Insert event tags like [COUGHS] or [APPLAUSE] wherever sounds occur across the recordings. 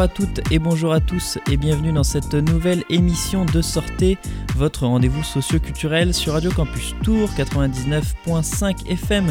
Bonjour à toutes et bonjour à tous et bienvenue dans cette nouvelle émission de Sortez, votre rendez-vous socio-culturel sur Radio Campus Tour 99.5 FM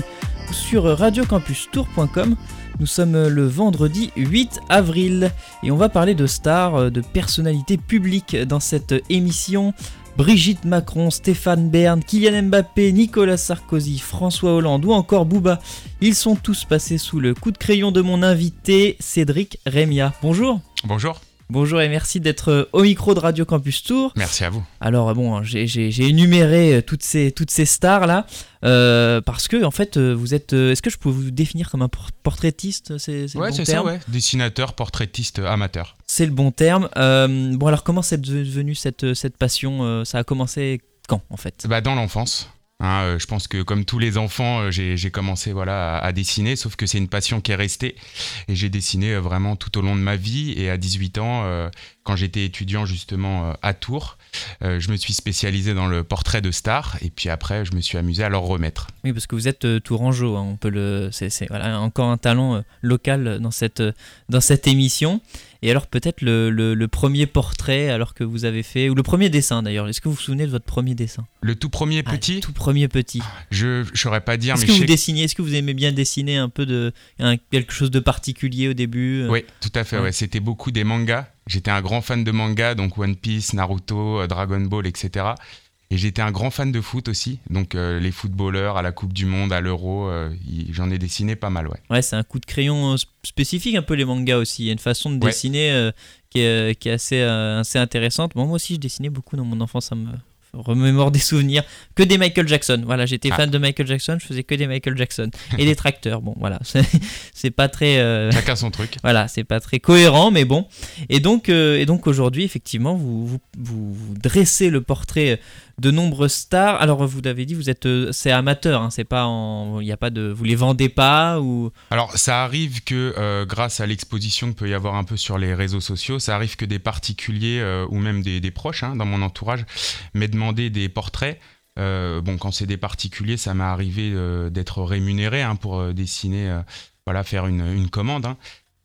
ou sur radiocampustour.com. Nous sommes le vendredi 8 avril et on va parler de stars, de personnalités publiques dans cette émission. Brigitte Macron, Stéphane Bern, Kylian Mbappé, Nicolas Sarkozy, François Hollande ou encore Booba. Ils sont tous passés sous le coup de crayon de mon invité, Cédric Rémia. Bonjour. Bonjour. Bonjour et merci d'être au micro de Radio Campus Tour. Merci à vous. Alors bon, j'ai énuméré toutes ces, toutes ces stars là euh, parce que en fait vous êtes. Est-ce que je peux vous définir comme un portraitiste C'est ouais, c'est ça, ouais. Dessinateur, portraitiste, amateur. C'est le bon terme. Euh, bon alors comment c'est devenu cette, cette passion euh, Ça a commencé quand en fait? Bah dans l'enfance. Hein, euh, je pense que comme tous les enfants, euh, j'ai commencé voilà, à, dessiner, sauf que c'est une passion qui est restée. Et j'ai dessiné euh, vraiment tout au long de ma vie. Et à 18 ans, quand j'étais étudiant justement à Tours, je me suis spécialisé dans le portrait de stars. Et puis après, je me suis amusé à leur remettre. Oui, parce que vous êtes tourangeau. Hein, on peut le, c'est voilà, encore un talent local dans cette, dans cette émission. Et alors peut-être le, premier portrait alors que vous avez fait, ou le premier dessin d'ailleurs, est-ce que vous vous souvenez de votre premier dessin? Le tout premier ah, petit? Tout premier petit. Je ne saurais pas dire, est-ce que vous dessinez, est-ce que vous aimez bien dessiner un peu de quelque chose de particulier au début? Oui, tout à fait, ouais. c'était beaucoup des mangas. J'étais un grand fan de mangas, donc One Piece, Naruto, euh, Dragon Ball, etc. Et j'étais un grand fan de foot aussi, donc euh, les footballeurs à la Coupe du Monde, à l'Euro, euh, j'en ai dessiné pas mal, ouais. Ouais, c'est un coup de crayon spécifique un peu les mangas aussi. Il y a une façon de dessiner qui, est, qui, est, assez, assez intéressante. moi aussi, je dessinais beaucoup dans mon enfance, ça me remémore des souvenirs. Que des Michael Jackson. Voilà, j'étais ah. fan de Michael Jackson, je faisais que des Michael Jackson. Et des tracteurs. Bon, voilà, [LAUGHS] c'est pas très. Chacun son truc. Voilà, c'est pas très cohérent, mais bon. Et donc, et donc aujourd'hui, effectivement, vous, vous, vous, dressez le portrait de nombreuses stars. Alors vous avez dit, vous êtes, euh, c'est amateur, hein, c'est pas, il y a pas de, vous les vendez pas ou? Alors ça arrive que euh, grâce à l'exposition qu'il peut y avoir un peu sur les réseaux sociaux, ça arrive que des particuliers euh, ou même des, proches hein, dans mon entourage m'aient demandé des portraits. bon, quand c'est des particuliers, ça m'est arrivé d'être rémunéré hein, pour dessiner, voilà, faire une, une commande.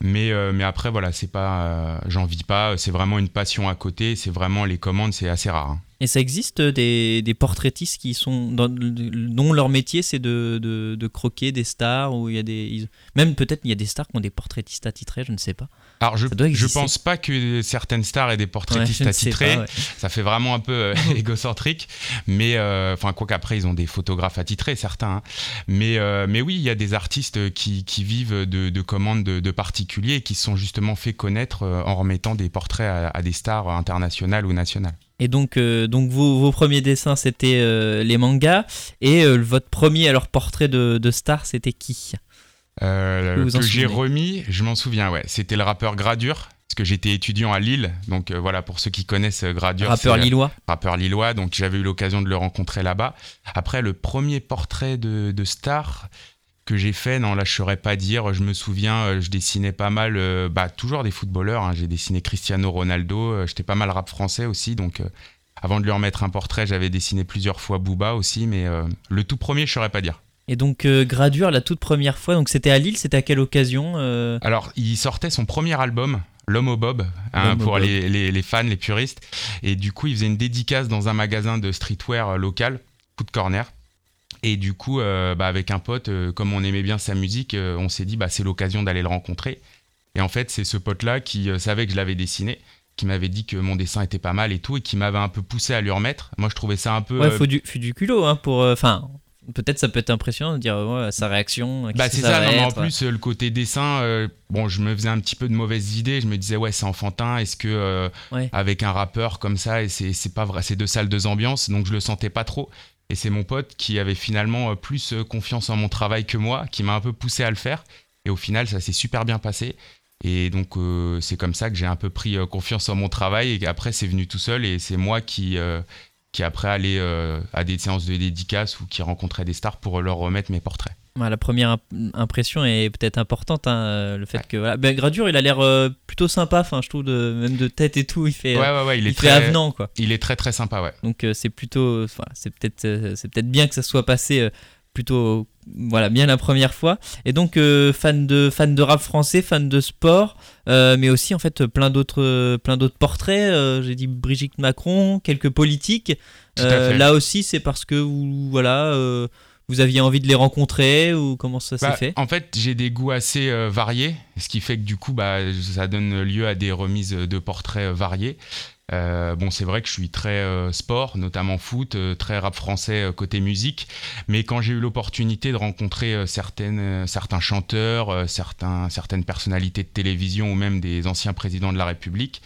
Mais, mais après, voilà, c'est pas, j'en vis pas, c'est vraiment une passion à côté, c'est vraiment les commandes, c'est assez rare. Et ça existe des, des portraitistes qui sont dont leur métier c'est de, de, croquer des stars ou il y a des même peut-être il y a des stars qui ont des portraitistes attitrés, je ne sais pas. Alors je je pense pas que certaines stars aient des portraitistes attitrés. Ça fait vraiment un peu euh, [LAUGHS] égocentrique, mais euh, enfin quoi qu'après ils ont des photographes attitrés certains. Hein. Mais euh, mais oui il y a des artistes qui, qui vivent de, de commandes de, particuliers et qui se sont justement fait connaître en remettant des portraits à, à des stars internationales ou nationales. Et donc, euh, donc vos, vos, premiers dessins, c'était euh, les mangas. Et euh, votre premier alors portrait de, de star, c'était qui? Que j'ai remis, je m'en souviens, ouais. C'était le rappeur Gradure. Parce que j'étais étudiant à Lille, donc voilà, pour ceux qui connaissent Gradure. Rappeur lillois. Rappeur lillois, donc j'avais eu l'occasion de le rencontrer là-bas. Après, le premier portrait de, de star, que j'ai fait, non, là, je saurais pas dire. Je me souviens, euh, je dessinais pas mal, euh, bah, toujours des footballeurs. Hein. J'ai dessiné Cristiano Ronaldo. Euh, j'étais pas mal rap français aussi. Donc, avant de lui remettre un portrait, j'avais dessiné plusieurs fois Booba aussi. Mais le tout premier, je saurais pas dire. Et donc, Gradure, la toute première fois, donc c'était à Lille, c'était à quelle occasion Alors, il sortait son premier album. L'homme au bob, hein, pour Les, les, les, fans, les puristes. Et du coup, il faisait une dédicace dans un magasin de streetwear local, coup de corner. Et du coup, euh, bah, avec un pote, euh, comme on aimait bien sa musique, euh, on s'est dit, bah, c'est l'occasion d'aller le rencontrer. Et en fait, c'est ce pote-là qui savait que je l'avais dessiné, qui m'avait dit que mon dessin était pas mal et tout, et qui m'avait un peu poussé à lui remettre. Moi, je trouvais ça un peu. Ouais, faut du, faut du culot, hein, pour. Enfin. Peut-être ça peut être impressionnant de dire ouais, sa réaction. Bah c'est ça, non, en plus le côté dessin, bon je me faisais un petit peu de mauvaises idées, je me disais ouais c'est enfantin, est-ce que avec un rappeur comme ça, et c'est pas vrai, c'est deux salles, deux ambiances, donc je le sentais pas trop. Et c'est mon pote qui avait finalement euh, plus euh, confiance en mon travail que moi, qui m'a un peu poussé à le faire. Et au final, ça s'est super bien passé. Et donc, euh, c'est comme ça que j'ai un peu pris confiance en mon travail. Et après, c'est venu tout seul. Et c'est moi qui, qui après allait à des séances de dédicaces ou qui rencontrait des stars pour leur remettre mes portraits. La première impression est peut-être importante, hein, euh, le fait que voilà. ben, Gradure, il a l'air euh, plutôt sympa, enfin je trouve de, même de tête et tout, il fait, il, est très, avenant quoi. Il est très très sympa, ouais. Donc euh, c'est plutôt, c'est peut-être c'est peut-être bien que ça soit passé plutôt voilà bien la première fois. Et donc fan de fan de rap français fan de sport mais aussi en fait plein d'autres plein d'autres portraits j'ai dit Brigitte Macron quelques politiques. Là aussi c'est parce que voilà vous aviez envie de les rencontrer ou comment ça s'est bah, fait En fait, j'ai des goûts assez euh, variés, ce qui fait que du coup, bah, ça donne lieu à des remises de portraits euh, variés. Euh, bon, c'est vrai que je suis très sport, notamment foot, très rap français côté musique, mais quand j'ai eu l'opportunité de rencontrer certaines, certains chanteurs, certains, certaines personnalités de télévision ou même des anciens présidents de la République,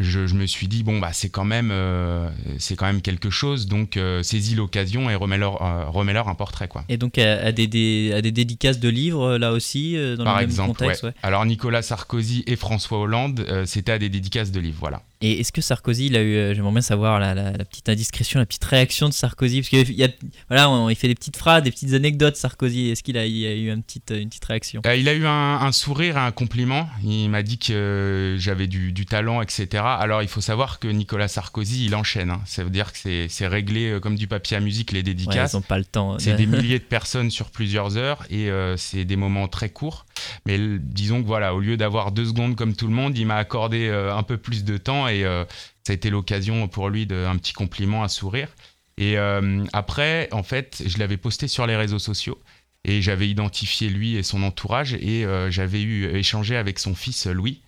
je, me suis dit bon bah c'est quand même euh, c'est quand même quelque chose donc euh, saisis l'occasion et remets-leur euh, un portrait quoi. Et donc à, des, des, dédicaces de livres là aussi dans Par le exemple, même contexte. Alors Nicolas Sarkozy et François Hollande c'était à des dédicaces de livres voilà. Et est-ce que Sarkozy, il a eu, euh, j'aimerais bien savoir la, petite indiscrétion, la petite réaction de Sarkozy, parce qu'il y a, voilà, il fait des petites phrases, des petites anecdotes. Sarkozy, est-ce qu'il a, eu une petite, une petite réaction? Euh, Il a eu un, sourire, un compliment. Il m'a dit que j'avais du, talent, etc. Alors il faut savoir que Nicolas Sarkozy, il enchaîne. Hein. Ça veut dire que c'est réglé euh, comme du papier à musique les dédicaces. ils n'ont pas le temps. C'est des [LAUGHS] milliers de personnes sur plusieurs heures et c'est des moments très courts. Mais disons que voilà, au lieu d'avoir deux secondes comme tout le monde, il m'a accordé un peu plus de temps et euh, ça a été l'occasion pour lui d'un petit compliment, un sourire. Et euh, après, en fait, je l'avais posté sur les réseaux sociaux et j'avais identifié lui et son entourage et euh, j'avais eu échangé avec son fils Louis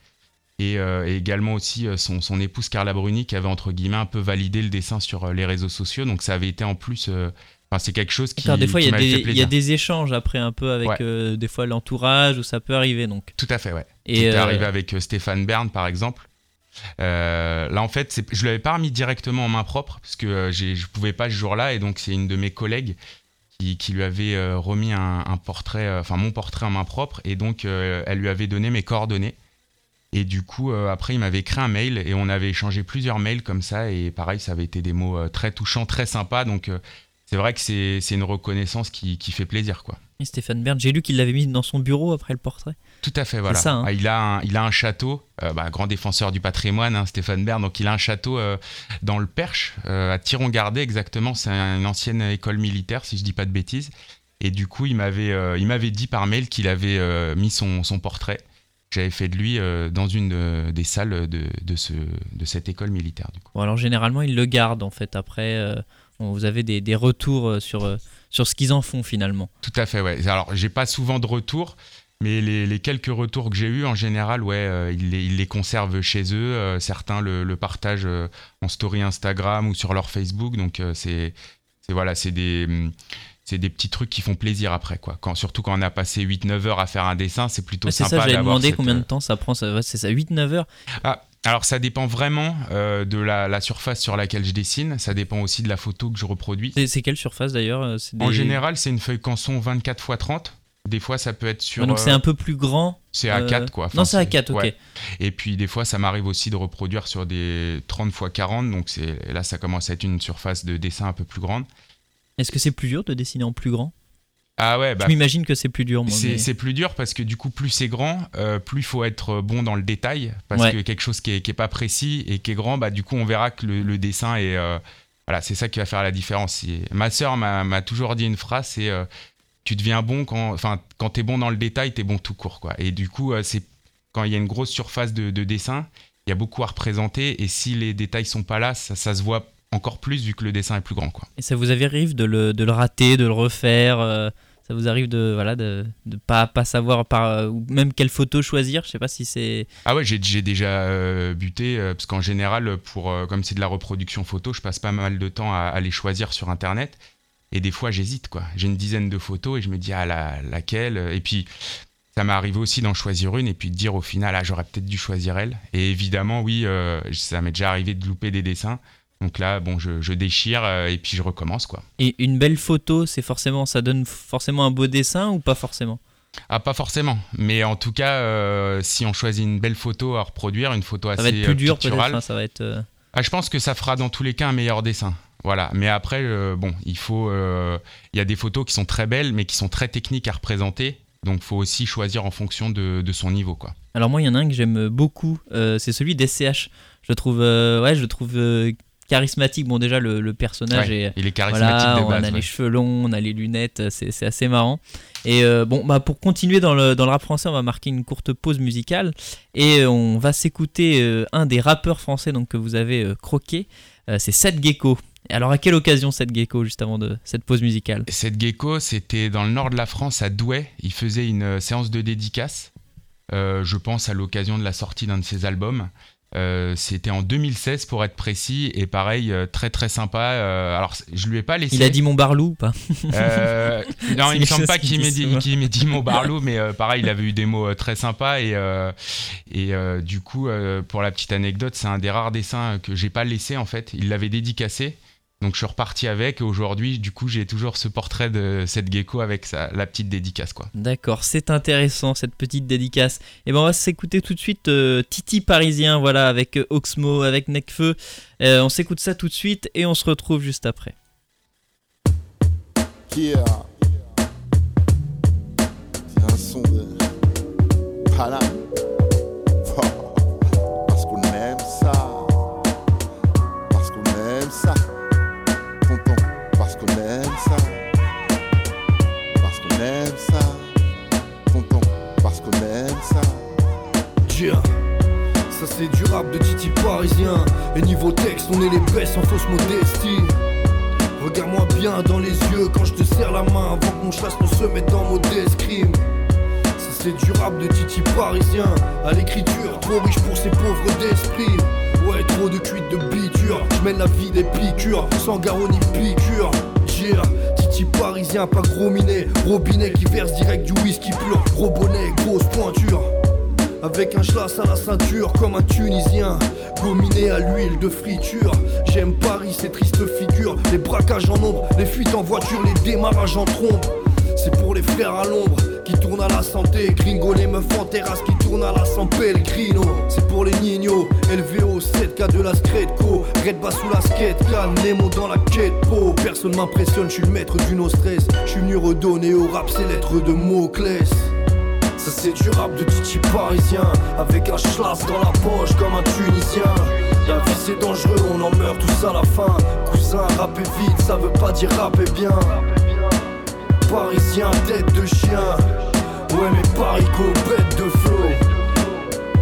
et, également aussi son, son, épouse Carla Bruni qui avait entre guillemets un peu validé le dessin sur les réseaux sociaux. Donc ça avait été en plus Enfin, c'est quelque chose qui. des fois, il y, a des échanges après un peu avec des fois l'entourage où ça peut arriver donc. Tout à fait, ouais. Et arrivé avec Stéphane Bern par exemple. Euh, là, en fait, je ne l'avais pas remis directement en main propre parce que euh, je ne pouvais pas ce jour-là. Et donc, c'est une de mes collègues qui, lui avait euh, remis un, portrait, enfin mon portrait en main propre. Et donc, elle lui avait donné mes coordonnées. Et du coup, après, il m'avait écrit un mail et on avait échangé plusieurs mails comme ça. Et pareil, ça avait été des mots très touchants, très sympas. Donc, c'est vrai que c'est une reconnaissance qui, fait plaisir, quoi. Et Stéphane Bern, j'ai lu qu'il l'avait mis dans son bureau après le portrait. Tout à fait, voilà. Hein. Ah, il, a un, il a un château, euh, bah, grand défenseur du patrimoine, hein, Stéphane Bern, donc il a un château euh, dans le Perche, euh, à Tiron-Gardé exactement, c'est une ancienne école militaire, si je dis pas de bêtises. Et du coup, il m'avait, il m'avait dit par mail qu'il avait mis son, son portrait j'avais fait de lui dans une des salles de, de, ce, de cette école militaire. Du coup. Bon, alors généralement, il le garde en fait après vous avez des, retours euh, sur, sur ce qu'ils en font finalement. Tout à fait, ouais. Alors, j'ai pas souvent de retours, mais les, quelques retours que j'ai eus, en général, ouais, euh, ils, les, conservent chez eux. certains le, partagent en story Instagram ou sur leur Facebook. Donc, c'est voilà, c'est des hum, c'est des petits trucs qui font plaisir après quoi. Quand, surtout quand on a passé 8-9 heures à faire un dessin, c'est plutôt sympa. C'est ça, j'avais demandé combien de temps ça prend, c'est ça 8-9 heures? Ah, alors ça dépend vraiment euh, de la, surface sur laquelle je dessine, ça dépend aussi de la photo que je reproduis. C'est quelle surface d'ailleurs euh, En général c'est une feuille canson 24 x 30. Des fois ça peut être sur... donc c'est un peu plus grand C'est à 4 quoi. non c'est à 4 ok. Et puis des fois ça m'arrive aussi de reproduire sur des 30 x 40, donc là ça commence à être une surface de dessin un peu plus grande. Est-ce que c'est plus dur de dessiner en plus grand? Ah ouais, bah, je m'imagine que c'est plus dur. C'est plus dur parce que du coup, plus c'est grand, euh, plus il faut être bon dans le détail. Parce que quelque chose qui est, pas précis et qui est grand, bah, du coup, on verra que le, dessin est. Euh, voilà, c'est ça qui va faire la différence. ma sœur m'a toujours dit une phrase c'est euh, tu deviens bon quand. Enfin, quand t'es bon dans le détail, t'es bon tout court. Quoi. Et du coup, c'est quand il y a une grosse surface de, dessin, il y a beaucoup à représenter. Et si les détails sont pas là, ça, ça se voit encore plus vu que le dessin est plus grand. Quoi. Et ça vous arrive de le, de le rater, de le refaire ça vous arrive de voilà de, de pas pas savoir par euh, ou même quelle photo choisir? Je sais pas si c'est ah ouais j'ai déjà euh, buté euh, parce qu'en général pour comme c'est de la reproduction photo je passe pas mal de temps à, les choisir sur internet et des fois j'hésite quoi j'ai une dizaine de photos et je me dis ah la, laquelle? Et puis ça m'est arrivé aussi d'en choisir une et puis de dire au final ah j'aurais peut-être dû choisir elle et évidemment oui ça m'est déjà arrivé de louper des dessins donc là, bon, je, déchire euh, et puis je recommence quoi. Et une belle photo, c'est forcément, ça donne forcément un beau dessin ou pas forcément? Ah, pas forcément. Mais en tout cas, euh, si on choisit une belle photo à reproduire, une photo assez ça va être plus dur. Hein, ça va être. Ah, je pense que ça fera dans tous les cas un meilleur dessin. Voilà. Mais après, euh, bon, il faut, il y a des photos qui sont très belles, mais qui sont très techniques à représenter. Donc, faut aussi choisir en fonction de, de son niveau, quoi. Alors moi, il y en a un que j'aime beaucoup, c'est celui d'SCH. Je trouve, ouais, je trouve charismatique. Bon, déjà, le, personnage est. Il est charismatique On a les cheveux longs, on a les lunettes, c'est assez marrant. Et bon, bah, pour continuer dans le, dans le rap français, on va marquer une courte pause musicale et on va s'écouter un des rappeurs français donc, que vous avez croqué. c'est Seth Gecko. Alors à quelle occasion cette gecko juste avant de cette pause musicale? Cette gecko, c'était dans le nord de la France, à Douai. Il faisait une euh, séance de dédicace, euh, je pense à l'occasion de la sortie d'un de ses albums. Euh, c'était en 2016 pour être précis et pareil très très sympa. alors je lui ai pas laissé. Il a dit mon barlou ou pas? [LAUGHS] Non, il me semble pas qu'il m'ait dit, dit, [LAUGHS] mon barlou, mais pareil il avait eu des mots très sympas et et du coup pour la petite anecdote c'est un des rares dessins que j'ai pas laissé en fait. Il l'avait dédicacé donc je suis reparti avec et aujourd'hui, du coup, j'ai toujours ce portrait de cette gecko avec sa, la petite dédicace. quoi. D'accord, c'est intéressant cette petite dédicace. Et ben on va s'écouter tout de suite euh, Titi Parisien, voilà, avec euh, Oxmo, avec Necfeu. Euh, on s'écoute ça tout de suite et on se retrouve juste après. Yeah. un son de... Ça c'est du rap de Titi parisien. Et niveau texte on est les baisses en fausse modestie. Regarde-moi bien dans les yeux quand je te serre la main Avant que mon chasse ne se mette dans mode escrime Ça c'est du rap de Titi parisien. À l'écriture, trop riche pour ces pauvres d'esprit. Ouais, trop de cuites de biture Je mène la vie des piqûres Sans garrot ni piqûre. Yeah, Titi parisien, pas gros minet. Robinet qui verse direct du whisky pur. Gros bonnet, grosse pointure avec un schlass à la ceinture comme un Tunisien. Gominé à l'huile de friture. J'aime Paris, ces tristes figures. Les braquages en ombre, les fuites en voiture, les démarrages en trompe. C'est pour les frères à l'ombre qui tournent à la santé. Gringo les meufs en terrasse qui tournent à la San Pellegrino. C'est pour les nignos, LVO 7K de la Scredco Red bas sous la skate, Nemo dans la quête po Personne m'impressionne, je suis le maître du no stress. Je suis venu redonner au rap ces lettres de mots-clés ça c'est du rap de Titi parisien. Avec un schlass dans la poche comme un Tunisien. La vie c'est dangereux, on en meurt tous à la fin. Cousin, rapper vite, ça veut pas dire rapper bien. Parisien, tête de chien. Ouais mais Parico, bête de flow.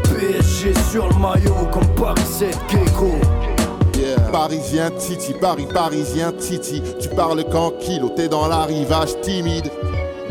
PSG sur le maillot comme Paris 7 Keiko. Parisien Titi, Paris parisien Titi. Tu parles qu'en kilo, t'es dans l'arrivage timide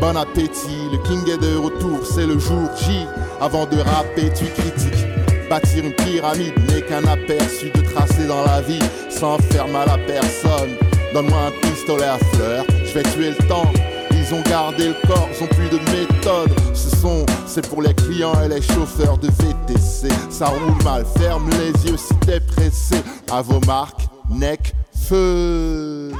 Bon appétit, le king est de retour, c'est le jour J. Avant de rapper, tu critiques. Bâtir une pyramide n'est qu'un aperçu de tracer dans la vie sans faire mal à personne. Donne-moi un pistolet à fleurs, je vais tuer le temps. Ils ont gardé le corps, ils ont plus de méthode. Ce son, c'est pour les clients et les chauffeurs de VTC. Ça roule mal, ferme les yeux si t'es pressé. À vos marques, neck, feu.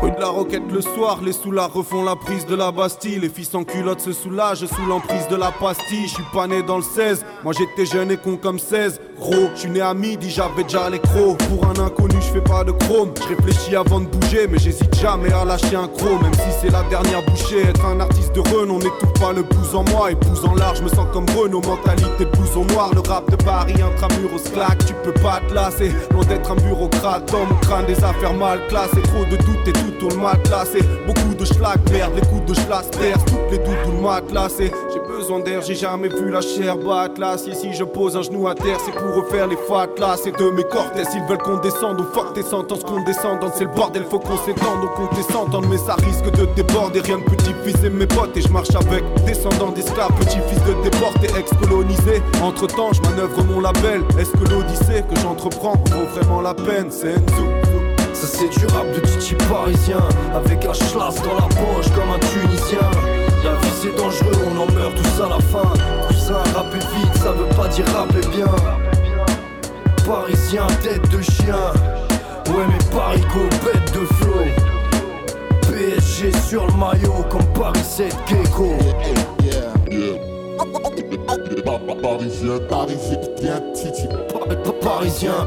Rue de la Roquette le soir, les soulards refont la prise de la Bastille. Les fils en culotte se soulagent sous l'emprise de la pastille. Je suis pas né dans le 16, moi j'étais jeune et con comme 16. Gros, je suis né à midi, j'avais déjà les crocs. Pour un inconnu, je fais pas de chrome. Je réfléchis avant de bouger, mais j'hésite jamais à lâcher un croc. Même si c'est la dernière bouchée, être un artiste de renom n'étouffe pas le pouce en moi. Et en large, je me sens comme Renault. Mentalité blouson noir, le rap de Paris, intramuros claque. Tu peux pas te lasser, loin d'être un bureaucrate. Dans mon crâne, des affaires mal classées. Trop de doutes et tout le matelas, beaucoup de schlag, merde, les coups de schlass percent. Toutes les doutes, tout le matelas, j'ai besoin d'air, j'ai jamais vu la chair battre là. Si, je pose un genou à terre, c'est pour refaire les là c'est de mes cortès, ils veulent qu'on descende, ou fuck tes sentences, qu'on descende, c'est le bordel, faut qu'on s'étende, donc on descende, mais ça risque de déborder, rien de petit et mes potes, et je marche avec descendants d'esclaves, petit-fils de déportés, ex-colonisés. Entre temps, je manœuvre mon label, est-ce que l'odyssée que j'entreprends vaut vraiment la peine, c'est ça c'est du rap de Titi parisien. Avec un schlass dans la poche comme un Tunisien. La vie c'est dangereux, on en meurt tous à la fin. Cousin, rapper vite, ça veut pas dire rapper bien. Parisien, tête de chien. Ouais mais Parico, bête de flow. PSG sur le maillot comme Paris 7 Gecko. Parisien, parisien, Titi. Parisien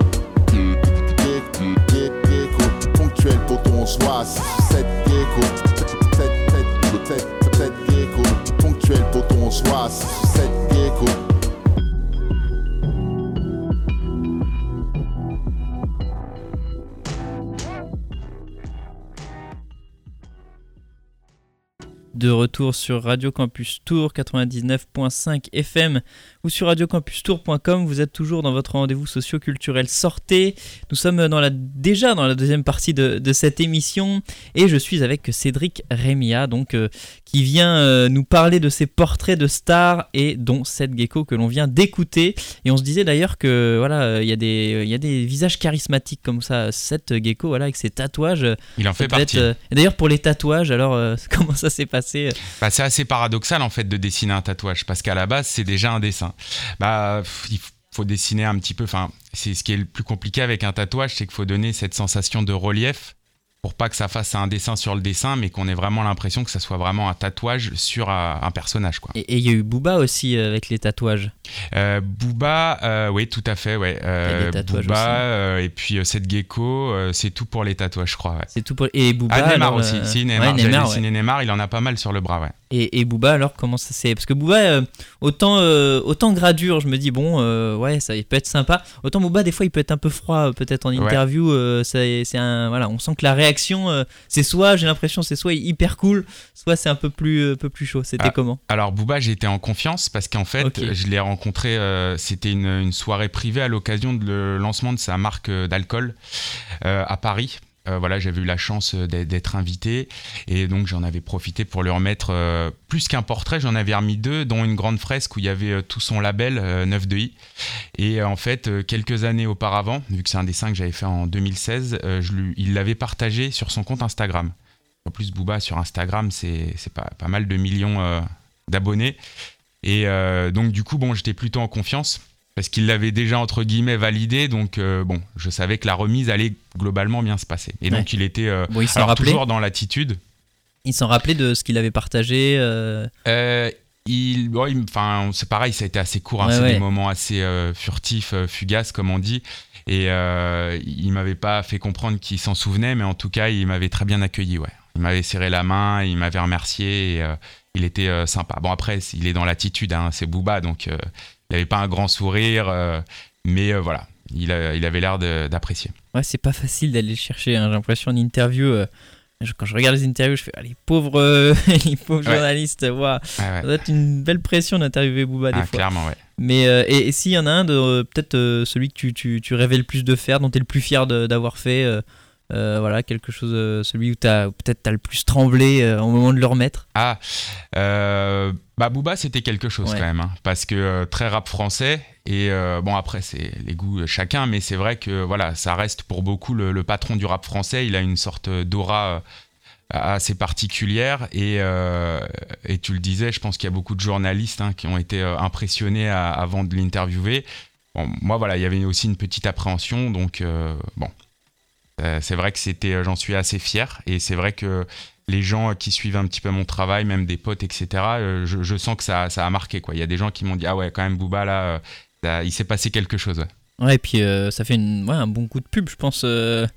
ponctuel pour ton soit 6 ou 7 gecko. 7 gecko, ponctuel pour ton soit 6 ou 7 gecko. de retour sur Radio Campus Tour 99.5 FM ou sur radiocampustour.com. Vous êtes toujours dans votre rendez-vous socio-culturel Sortez. Nous sommes dans la, déjà dans la deuxième partie de, cette émission et je suis avec Cédric Rémia, donc, euh, qui vient euh, nous parler de ses portraits de stars et dont Seth Gecko que l'on vient d'écouter. Et on se disait d'ailleurs que voilà, il y, a des, y a des visages charismatiques comme ça. Seth Gecko, voilà, avec ses tatouages. Il en fait partie. Euh, d'ailleurs, pour les tatouages, alors [LAUGHS] comment ça s'est passé? Bah, c'est assez paradoxal en fait de dessiner un tatouage parce qu'à la base c'est déjà un dessin. Bah il faut dessiner un petit peu. Enfin, c'est ce qui est le plus compliqué avec un tatouage, c'est qu'il faut donner cette sensation de relief pour pas que ça fasse un dessin sur le dessin, mais qu'on ait vraiment l'impression que ça soit vraiment un tatouage sur un, personnage. Quoi. Et il y a eu Booba aussi euh, avec les tatouages. Euh, Booba, euh, oui, tout à fait, ouais. Euh, Booba, et puis Seth Gecko, c'est tout pour les tatouages, je crois. C'est tout pour. Et Booba. Ah, Neymar aussi. Si, Neymar, ouais, Neymar, Neymar, il en a pas mal sur le bras, ouais. Et, et Booba, alors, comment ça s'est. Parce que Booba, autant, autant gradure, je me dis, bon, ouais, ça il peut être sympa. Autant Booba, des fois, il peut être un peu froid, peut-être en interview. c'est un. Voilà, on sent que la réaction euh, c'est soit, j'ai l'impression, c'est soit hyper cool, soit c'est un peu plus, euh, peu plus chaud. C'était ah, comment? Alors, Booba, j'étais en confiance parce qu'en fait, je l'ai rencontré, euh, c'était une, soirée privée à l'occasion de lancement de sa marque d'alcool à Paris. Euh, voilà, j'avais eu la chance euh, d'être invité et donc j'en avais profité pour lui remettre euh, plus qu'un portrait, j'en avais remis deux, dont une grande fresque où il y avait tout son label 9 de I. Et en fait, quelques années auparavant, vu que c'est un dessin que j'avais fait en 2016, je lui, il l'avait partagé sur son compte Instagram. En plus, Booba sur Instagram, c'est pas, pas, mal de millions d'abonnés. Et donc du coup, bon, j'étais plutôt en confiance parce qu'il l'avait déjà entre guillemets validé, donc euh, bon, je savais que la remise allait globalement bien se passer. Et donc il était euh, toujours dans l'attitude. Il s'en rappelait de ce qu'il avait partagé. Euh... euh il, enfin, c'est pareil, ça a été assez court, hein, c'est des moments assez furtifs, fugaces comme on dit. Et il m'avait pas fait comprendre qu'il s'en souvenait, mais en tout cas, il m'avait très bien accueilli. Ouais, il m'avait serré la main, il m'avait remercié. Et, il était sympa. Bon après, il est dans l'attitude, hein, c'est Booba, donc il n'avait pas un grand sourire, euh, mais euh, voilà, il, il avait l'air d'apprécier. Ouais, c'est pas facile d'aller chercher. Hein. J'ai l'impression en interview. Euh, quand je regarde les interviews, je fais ah, les pauvres, [LAUGHS] les pauvres journalistes. Ça doit être une belle pression d'interviewer Booba des ah, fois. Clairement, ouais. Mais et, s'il y en a un, peut-être celui que tu, tu, tu, rêvais le plus de faire, dont tu es le plus fier d'avoir fait, voilà, quelque chose, celui où peut-être tu as le plus tremblé au moment de le remettre. Ah, bah Booba c'était quelque chose quand même, hein, parce que euh, très rap français et euh, bon après c'est les goûts de chacun, mais c'est vrai que voilà ça reste pour beaucoup le, patron du rap français. Il a une sorte d'aura euh, assez particulière et, et, tu le disais, je pense qu'il y a beaucoup de journalistes hein, qui ont été impressionnés avant de l'interviewer. Bon, moi voilà, il y avait aussi une petite appréhension, donc bon, c'est vrai que c'était, j'en suis assez fier et c'est vrai que les gens qui suivent un petit peu mon travail, même des potes, etc., euh, je, sens que ça, a marqué. Quoi. Il y a des gens qui m'ont dit Ah ouais, quand même, Booba, là, euh, il s'est passé quelque chose. Ouais. et puis euh, ça fait une, un bon coup de pub, je pense. ouais.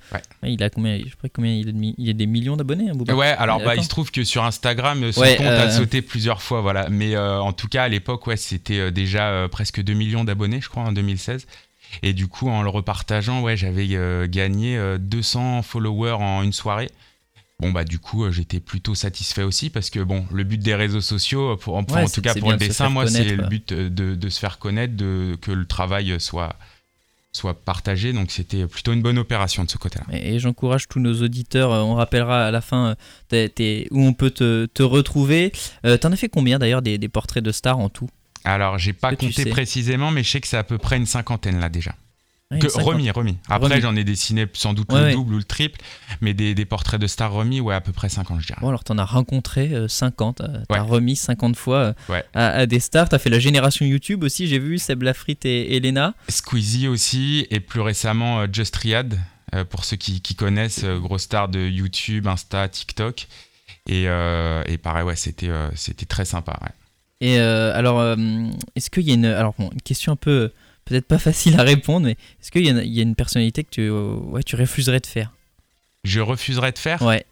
il a combien, je sais combien il, a il a des millions d'abonnés, hein, Booba. Ouais, alors bah, il se trouve que sur Instagram, son compte a sauté plusieurs fois, voilà. Mais en tout cas, à l'époque, ouais, c'était déjà presque 2 millions d'abonnés, je crois, en 2016. Et du coup, en le repartageant, ouais, j'avais gagné 200 followers en une soirée. Bon bah du coup euh, j'étais plutôt satisfait aussi parce que bon le but des réseaux sociaux pour, en tout cas pour le dessin moi c'est le but euh, de, se faire connaître de que le travail soit soit partagé donc c'était plutôt une bonne opération de ce côté-là. Et, j'encourage tous nos auditeurs euh, on rappellera à la fin où on peut te, retrouver. T'en as fait combien d'ailleurs des, portraits de stars en tout? Alors, j'ai pas compté précisément, mais je sais que c'est à peu près une cinquantaine là déjà remis, remis. Après, j'en ai dessiné sans doute le double ou le triple, mais des, portraits de stars remis, ouais, à peu près 50, je dirais. Bon, alors, t'en as rencontré 50, euh, t'as remis 50 fois euh, à, des stars. T'as fait la génération YouTube aussi, j'ai vu, Seb Lafrite et Elena. Squeezie aussi, et plus récemment, euh, Just Riyad, pour ceux qui, connaissent, gros star de YouTube, Insta, TikTok. Et, et pareil, ouais, c'était c'était très sympa. Et alors, est-ce qu'il y a une, alors, une question un peu, peut-être pas [LAUGHS] facile à répondre, mais est-ce qu'il y, y, a une personnalité que tu, ouais, tu refuserais de faire? Je refuserais de faire? Ouais.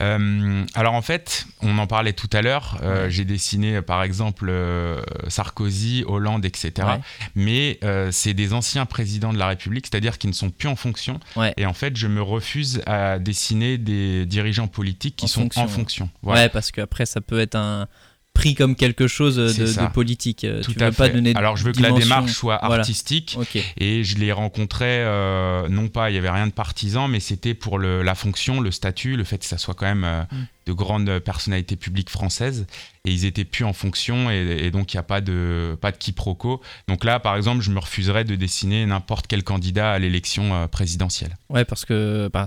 Euh, alors en fait, on en parlait tout à l'heure. Euh, j'ai dessiné par exemple euh, Sarkozy, Hollande, etc. Mais c'est des anciens présidents de la République, c'est-à-dire qui ne sont plus en fonction. Et en fait, je me refuse à dessiner des dirigeants politiques qui sont en fonction. Ouais, parce qu'après, ça peut être un pris comme quelque chose de, politique. Tout tu veux pas donner Alors je veux que la démarche soit artistique. Et je l'ai rencontré euh, non pas il y avait rien de partisan mais c'était pour le, la fonction, le statut, le fait que ça soit quand même euh, mm de grandes personnalités publiques françaises et ils étaient plus en fonction et, donc il n'y a pas de, pas de quiproquo. Donc là, par exemple, je me refuserais de dessiner n'importe quel candidat à l'élection euh, présidentielle. Ouais, parce que enfin,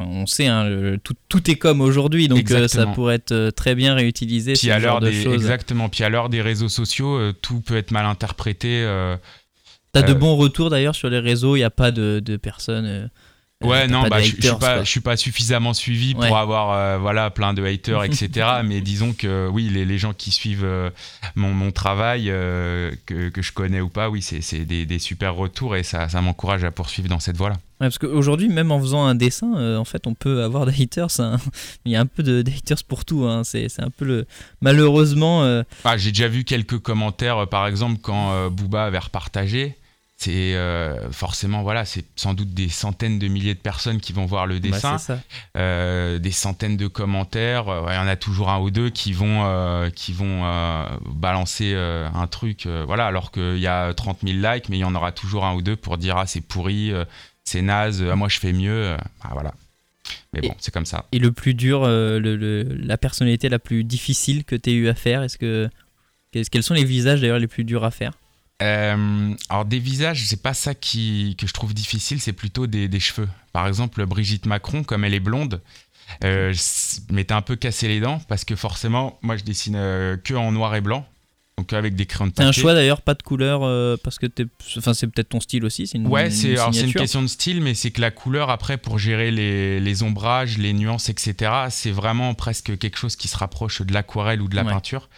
on sait, hein, tout, tout, est comme aujourd'hui, donc euh, ça pourrait être euh, très bien réutilisé. Puis à l'heure des, exactement. Puis à l'heure des réseaux sociaux, tout peut être mal interprété. T'as de bons retours d'ailleurs sur les réseaux, il n'y a pas de, de personnes Ouais, non, bah, je, suis pas, je suis pas suffisamment suivi pour avoir euh, voilà, plein de haters, etc. [LAUGHS] mais disons que oui, les, les gens qui suivent euh, mon, mon, travail, euh, que, que, je connais ou pas, oui, c'est des, des, super retours et ça, ça m'encourage à poursuivre dans cette voie-là. Ouais, parce qu'aujourd'hui, même en faisant un dessin, en fait, on peut avoir des haters. [LAUGHS] Il y a un peu de, haters pour tout. Hein. C'est un peu le. Malheureusement. Ah, J'ai déjà vu quelques commentaires, par exemple, quand Booba avait repartagé c'est euh, forcément voilà c'est sans doute des centaines de milliers de personnes qui vont voir le bah, dessin euh, des centaines de commentaires euh, il y en a toujours un ou deux qui vont qui vont balancer un truc voilà alors qu'il y a 30 000 likes mais il y en aura toujours un ou deux pour dire ah c'est pourri c'est naze ah, moi je fais mieux ah, voilà. Mais bon c'est comme ça. et le plus dur le, la personnalité la plus difficile que tu aies eu à faire est-ce que quels sont les visages d'ailleurs les plus durs à faire? Euh, alors des visages, c'est pas ça qui, que je trouve difficile, c'est plutôt des, cheveux. Par exemple, Brigitte Macron, comme elle est blonde, euh, je m'étais un peu cassé les dents parce que forcément, moi je dessine euh, que en noir et blanc. Donc avec des crayons de papier. un choix d'ailleurs, pas de couleur, parce que enfin, c'est peut-être ton style aussi. Une, ouais, c'est une, question de style, mais c'est que la couleur, après, pour gérer les, les ombrages, les nuances, etc., c'est vraiment presque quelque chose qui se rapproche de l'aquarelle ou de la peinture.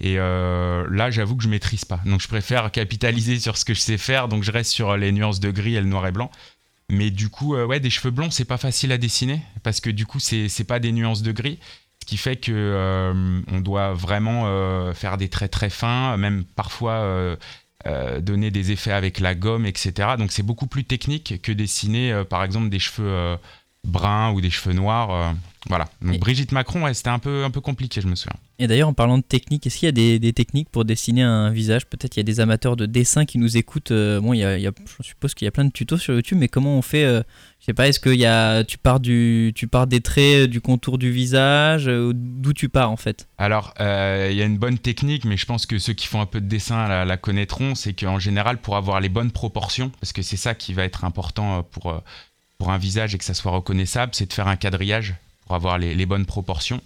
Et euh, là, j'avoue que je maîtrise pas. Donc, je préfère capitaliser sur ce que je sais faire. Donc, je reste sur les nuances de gris et le noir et blanc. Mais du coup, euh, ouais, des cheveux blonds, c'est pas facile à dessiner parce que du coup, c'est pas des nuances de gris. Ce qui fait que euh, on doit vraiment faire des traits très fins, même parfois donner des effets avec la gomme, etc. Donc, c'est beaucoup plus technique que dessiner, par exemple, des cheveux bruns ou des cheveux noirs. Voilà. Donc, Brigitte Macron, c'était un peu, un peu compliqué, je me souviens. Et d'ailleurs, en parlant de technique, est-ce qu'il y a des, techniques pour dessiner un visage? Peut-être qu'il y a des amateurs de dessin qui nous écoutent. Euh, bon, il y a, je suppose qu'il y a plein de tutos sur YouTube, mais comment on fait euh, Je sais pas, est-ce que y a, tu, pars du, tu pars des traits, du contour du visage D'où tu pars en fait? Alors, euh, il y a une bonne technique, mais je pense que ceux qui font un peu de dessin la, connaîtront. C'est qu'en général, pour avoir les bonnes proportions, parce que c'est ça qui va être important pour, pour un visage et que ça soit reconnaissable, c'est de faire un quadrillage pour avoir les, bonnes proportions.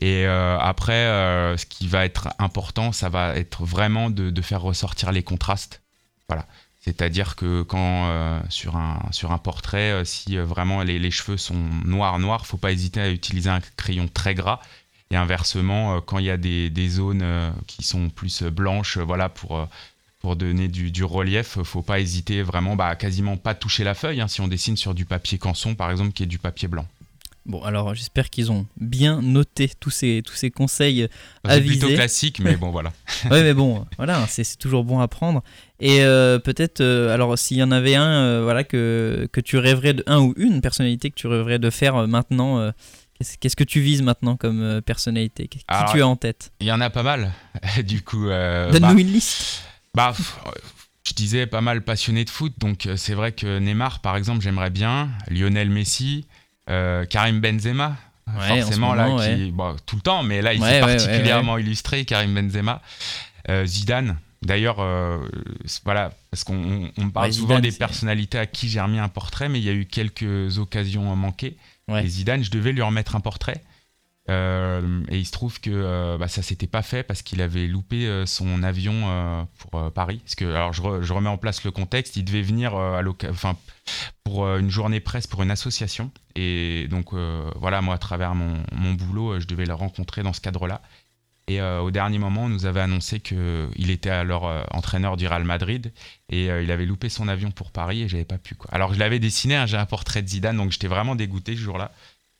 Et euh, après, euh, ce qui va être important, ça va être vraiment de, faire ressortir les contrastes. Voilà. C'est-à-dire que quand euh, sur, un, sur un portrait, si vraiment les, cheveux sont noirs, noirs, faut pas hésiter à utiliser un crayon très gras. Et inversement, quand il y a des, des zones qui sont plus blanches, voilà, pour, pour donner du, du, relief, faut pas hésiter vraiment, bah, quasiment pas toucher la feuille. Hein, si on dessine sur du papier canson, par exemple, qui est du papier blanc. Bon, alors j'espère qu'ils ont bien noté tous ces, tous ces conseils avisés. C'est plutôt classique, mais bon, voilà. [LAUGHS] oui, mais bon, voilà, c'est toujours bon à prendre. Et euh, peut-être, euh, alors s'il y en avait un, euh, voilà, que, que tu rêverais de, un ou une personnalité que tu rêverais de faire maintenant, qu'est-ce que tu vises maintenant comme personnalité? Qui tu as en tête? Il y en a pas mal, [LAUGHS] du coup. Donne-nous bah, une liste. Bah, je disais pas mal passionné de foot, donc c'est vrai que Neymar, par exemple, j'aimerais bien. Lionel Messi. Euh, Karim Benzema, forcément là, qui, tout le temps, mais là il s'est particulièrement illustré, Karim Benzema, euh, Zidane. D'ailleurs, euh, voilà, parce qu'on on parle souvent des personnalités à qui j'ai remis un portrait, mais il y a eu quelques occasions manquées. Et Zidane, je devais lui remettre un portrait. Euh, et il se trouve que euh, bah, ça s'était pas fait parce qu'il avait loupé euh, son avion pour Paris. Alors je, remets en place le contexte, il devait venir pour une journée presse pour une association. Et donc voilà, moi à travers mon, mon, boulot, je devais le rencontrer dans ce cadre-là. Et au dernier moment, on nous avait annoncé qu'il était alors entraîneur du Real Madrid et il avait loupé son avion pour Paris et j'avais pas pu. Quoi. Alors je l'avais dessiné, hein, j'ai un portrait de Zidane, donc j'étais vraiment dégoûté ce jour-là.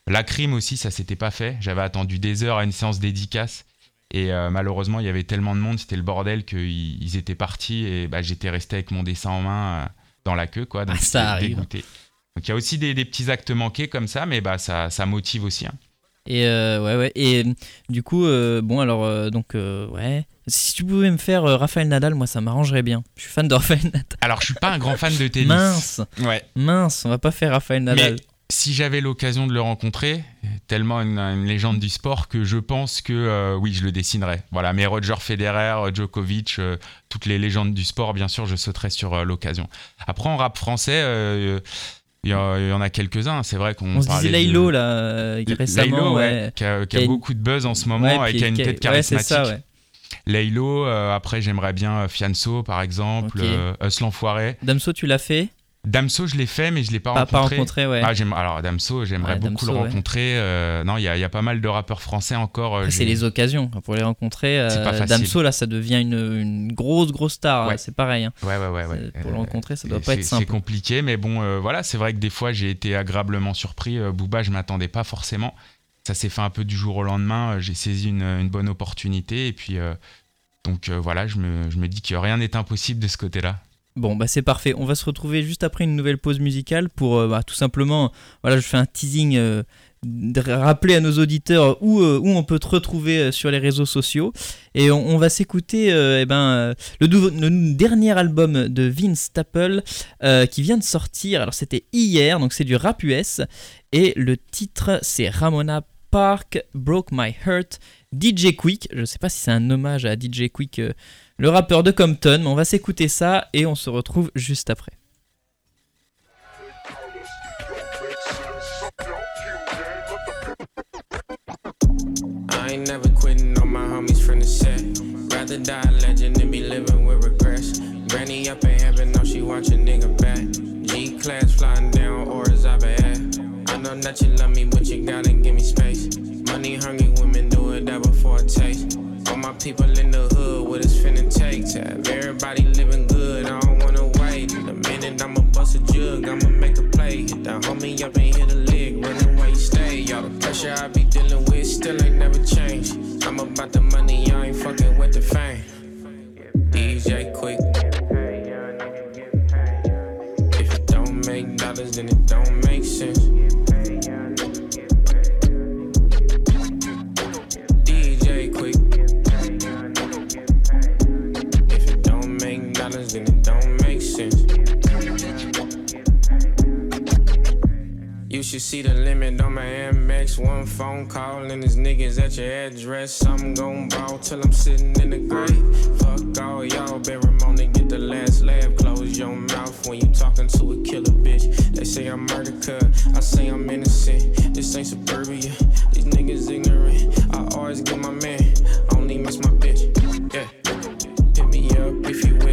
La crime aussi, ça s'était pas fait. J'avais attendu des heures à une séance dédicace. Et euh, malheureusement, il y avait tellement de monde, c'était le bordel qu'ils étaient partis et bah, j'étais resté avec mon dessin en main euh, dans la queue, quoi. Donc ah, ça arrive. Dégoûté. Donc il y a aussi des, petits actes manqués comme ça, mais bah ça, ça motive aussi. Hein. Et euh, ouais, ouais. Et du coup, bon alors donc ouais. Si tu pouvais me faire Raphaël Nadal, moi ça m'arrangerait bien. Je suis fan de [LAUGHS] Raphaël Nadal. Alors je suis pas un grand fan de tennis. Mince. Ouais. Mince, on va pas faire Raphaël Nadal si j'avais l'occasion de le rencontrer, tellement une, légende du sport que je pense que euh, oui, je le dessinerais. Voilà, mais Roger Federer, Djokovic, euh, toutes les légendes du sport, bien sûr, je sauterais sur euh, l'occasion. Après, en rap français, il y, en a quelques-uns. C'est vrai qu'on. On se disait Laylo, là, récemment. ouais, qui, a, beaucoup de buzz en ce moment et qui a une tête charismatique. Ouais, ça, Laylo, après, j'aimerais bien Fianso, par exemple, okay. l'Enfoiré. Damso, tu l'as fait? Damso, je l'ai fait, mais je l'ai pas, rencontré. ouais. ah, alors Damso, j'aimerais beaucoup le rencontrer. Euh, non, il y, a pas mal de rappeurs français encore. Euh, c'est les occasions pour les rencontrer. Euh, Damso, là, ça devient une, grosse, grosse star. C'est pareil. Hein. Ouais, ouais, ouais, Pour le rencontrer, ça doit pas être simple. C'est compliqué, mais bon, voilà, c'est vrai que des fois, j'ai été agréablement surpris. Booba, je m'attendais pas forcément. Ça s'est fait un peu du jour au lendemain. J'ai saisi une, bonne opportunité et puis. donc voilà, je me, je me dis que rien n'est impossible de ce côté-là. Bon, bah c'est parfait. On va se retrouver juste après une nouvelle pause musicale pour euh, bah, tout simplement, voilà, je fais un teasing, euh, rappeler à nos auditeurs où, euh, où on peut te retrouver sur les réseaux sociaux. Et on, va s'écouter eh ben, le, le, dernier album de Vince Staple qui vient de sortir. Alors c'était hier, donc c'est du rap US. Et le titre c'est Ramona Park Broke My Heart. DJ Quick, je sais pas si c'est un hommage à DJ Quick le rappeur de Compton. On va s'écouter ça et on se retrouve juste après. I ain't never quitting on my homies from the set. Rather die a legend than be living with regrets. Granny up in heaven, know she watch a nigga back. G class flying down, or is I bad? I know that you love me, but you gotta give me space. Money hungry women do it that before it taste. All my people in the hood, everybody living good. I don't wanna wait. In a minute, I'ma bust a jug, I'ma make a play. Hit that homie up and hit a lick, where you stay. Y'all the pressure I be dealing with still ain't never changed. I'm about the money, I ain't fucking with the fame. DJ quick. Should see the limit on my MX. One phone call and this niggas at your address. I'm gon' ball till I'm sitting in the grave. Fuck all y'all, been Ramon to get the last laugh. Close your mouth when you talking to a killer bitch. They say I'm murder cut, I say I'm innocent. This ain't suburbia, these niggas ignorant. I always get my man, I only miss my bitch.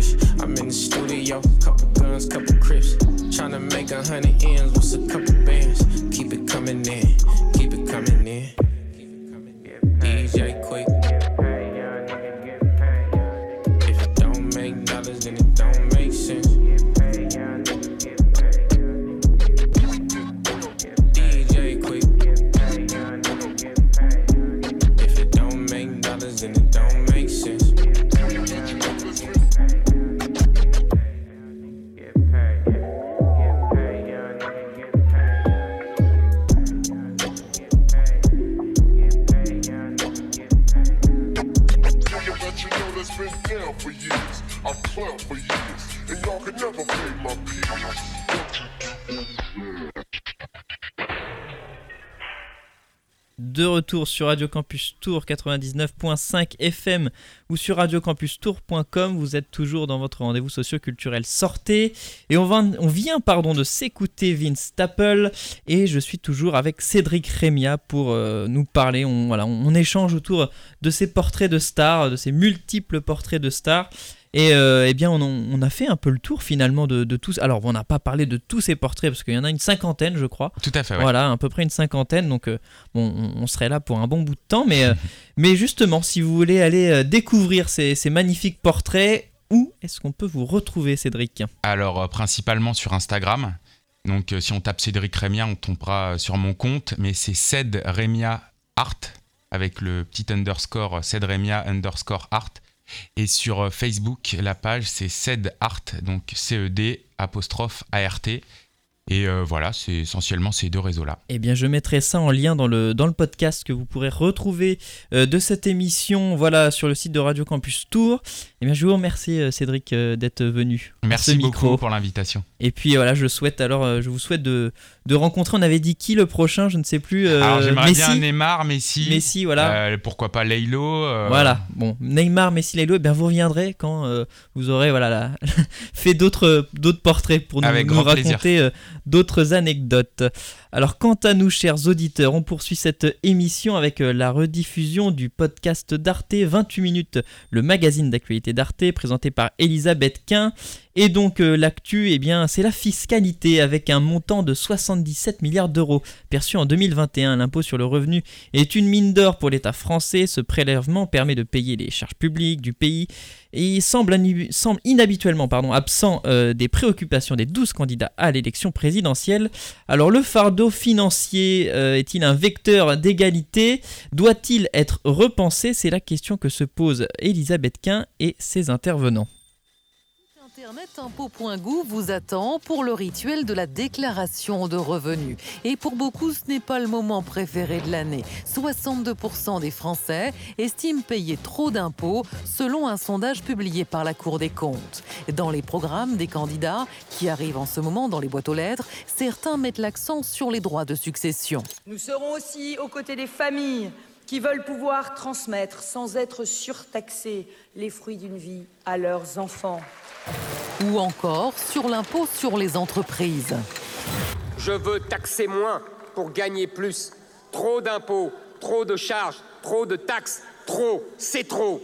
Wish. I'm in the studio, couple guns, couple crips. Tryna make a hundred ends, what's a couple bands? Keep it coming in, keep it coming in. DJ quick. If it don't make dollars, then it don't make sense. DJ quick. If it don't make dollars, then it don't retour sur Radio Campus Tour 99.5 FM ou sur radiocampustour.com. Vous êtes toujours dans votre rendez-vous socio-culturel Sortez. Et on, on vient pardon, de s'écouter Vince Staple. Et je suis toujours avec Cédric Rémia pour euh, nous parler. On, voilà, on échange autour de ces portraits de stars, de ces multiples portraits de stars. Et euh, eh bien, on, a fait un peu le tour finalement de, tous. Alors, on n'a pas parlé de tous ces portraits parce qu'il y en a une cinquantaine, je crois. Tout à fait. Voilà, à peu près une cinquantaine. Donc, euh, bon, on, serait là pour un bon bout de temps. Mais, euh, [LAUGHS] mais justement, si vous voulez aller découvrir ces, magnifiques portraits, où est-ce qu'on peut vous retrouver, Cédric? Alors, principalement sur Instagram. Donc, si on tape Cédric Rémia, on tombera sur mon compte. Mais c'est Ced Rémia Art avec le petit underscore Ced Rémia underscore Art. Et sur euh, Facebook, la page c'est CED Art, donc C-E-D apostrophe A-R-T. Et euh, voilà, c'est essentiellement ces deux réseaux-là. Eh bien, je mettrai ça en lien dans le, dans le podcast que vous pourrez retrouver euh, de cette émission voilà, sur le site de Radio Campus Tour. Eh bien, je vous remercie, Cédric, d'être venu. Merci beaucoup pour l'invitation. Et puis voilà, je souhaite alors, je vous souhaite de, de rencontrer. On avait dit qui le prochain Je ne sais plus. Euh, Alors j'aimerais bien Neymar, Messi. Messi, voilà. Euh, pourquoi pas euh. Voilà. Bon, Neymar, Messi. Et eh bien vous reviendrez quand vous aurez voilà [LAUGHS] fait d'autres d'autres portraits pour nous, nous raconter d'autres anecdotes. Alors quant à nous, chers auditeurs, on poursuit cette émission avec la rediffusion du podcast d'Arte 28 minutes, le magazine d'actualité d'Arte présenté par Elisabeth Quint. Et donc euh, l'actu, eh bien, c'est la fiscalité avec un montant de 77 milliards d'euros perçu en 2021. L'impôt sur le revenu est une mine d'or pour l'État français. Ce prélèvement permet de payer les charges publiques du pays et il semble, inhabituellement absent euh, des préoccupations des 12 candidats à l'élection présidentielle. Alors le fardeau financier euh, est-il un vecteur d'égalité? Doit-il être repensé? C'est la question que se pose Elisabeth Quint et ses intervenants. Internet vous attend pour le rituel de la déclaration de revenus. Et pour beaucoup, ce n'est pas le moment préféré de l'année. 62% des Français estiment payer trop d'impôts selon un sondage publié par la Cour des comptes. Dans les programmes des candidats qui arrivent en ce moment dans les boîtes aux lettres, certains mettent l'accent sur les droits de succession. Nous serons aussi aux côtés des familles qui veulent pouvoir transmettre sans être surtaxés les fruits d'une vie à leurs enfants. Ou encore sur l'impôt sur les entreprises. Je veux taxer moins pour gagner plus. Trop d'impôts, trop de charges, trop de taxes, trop, c'est trop.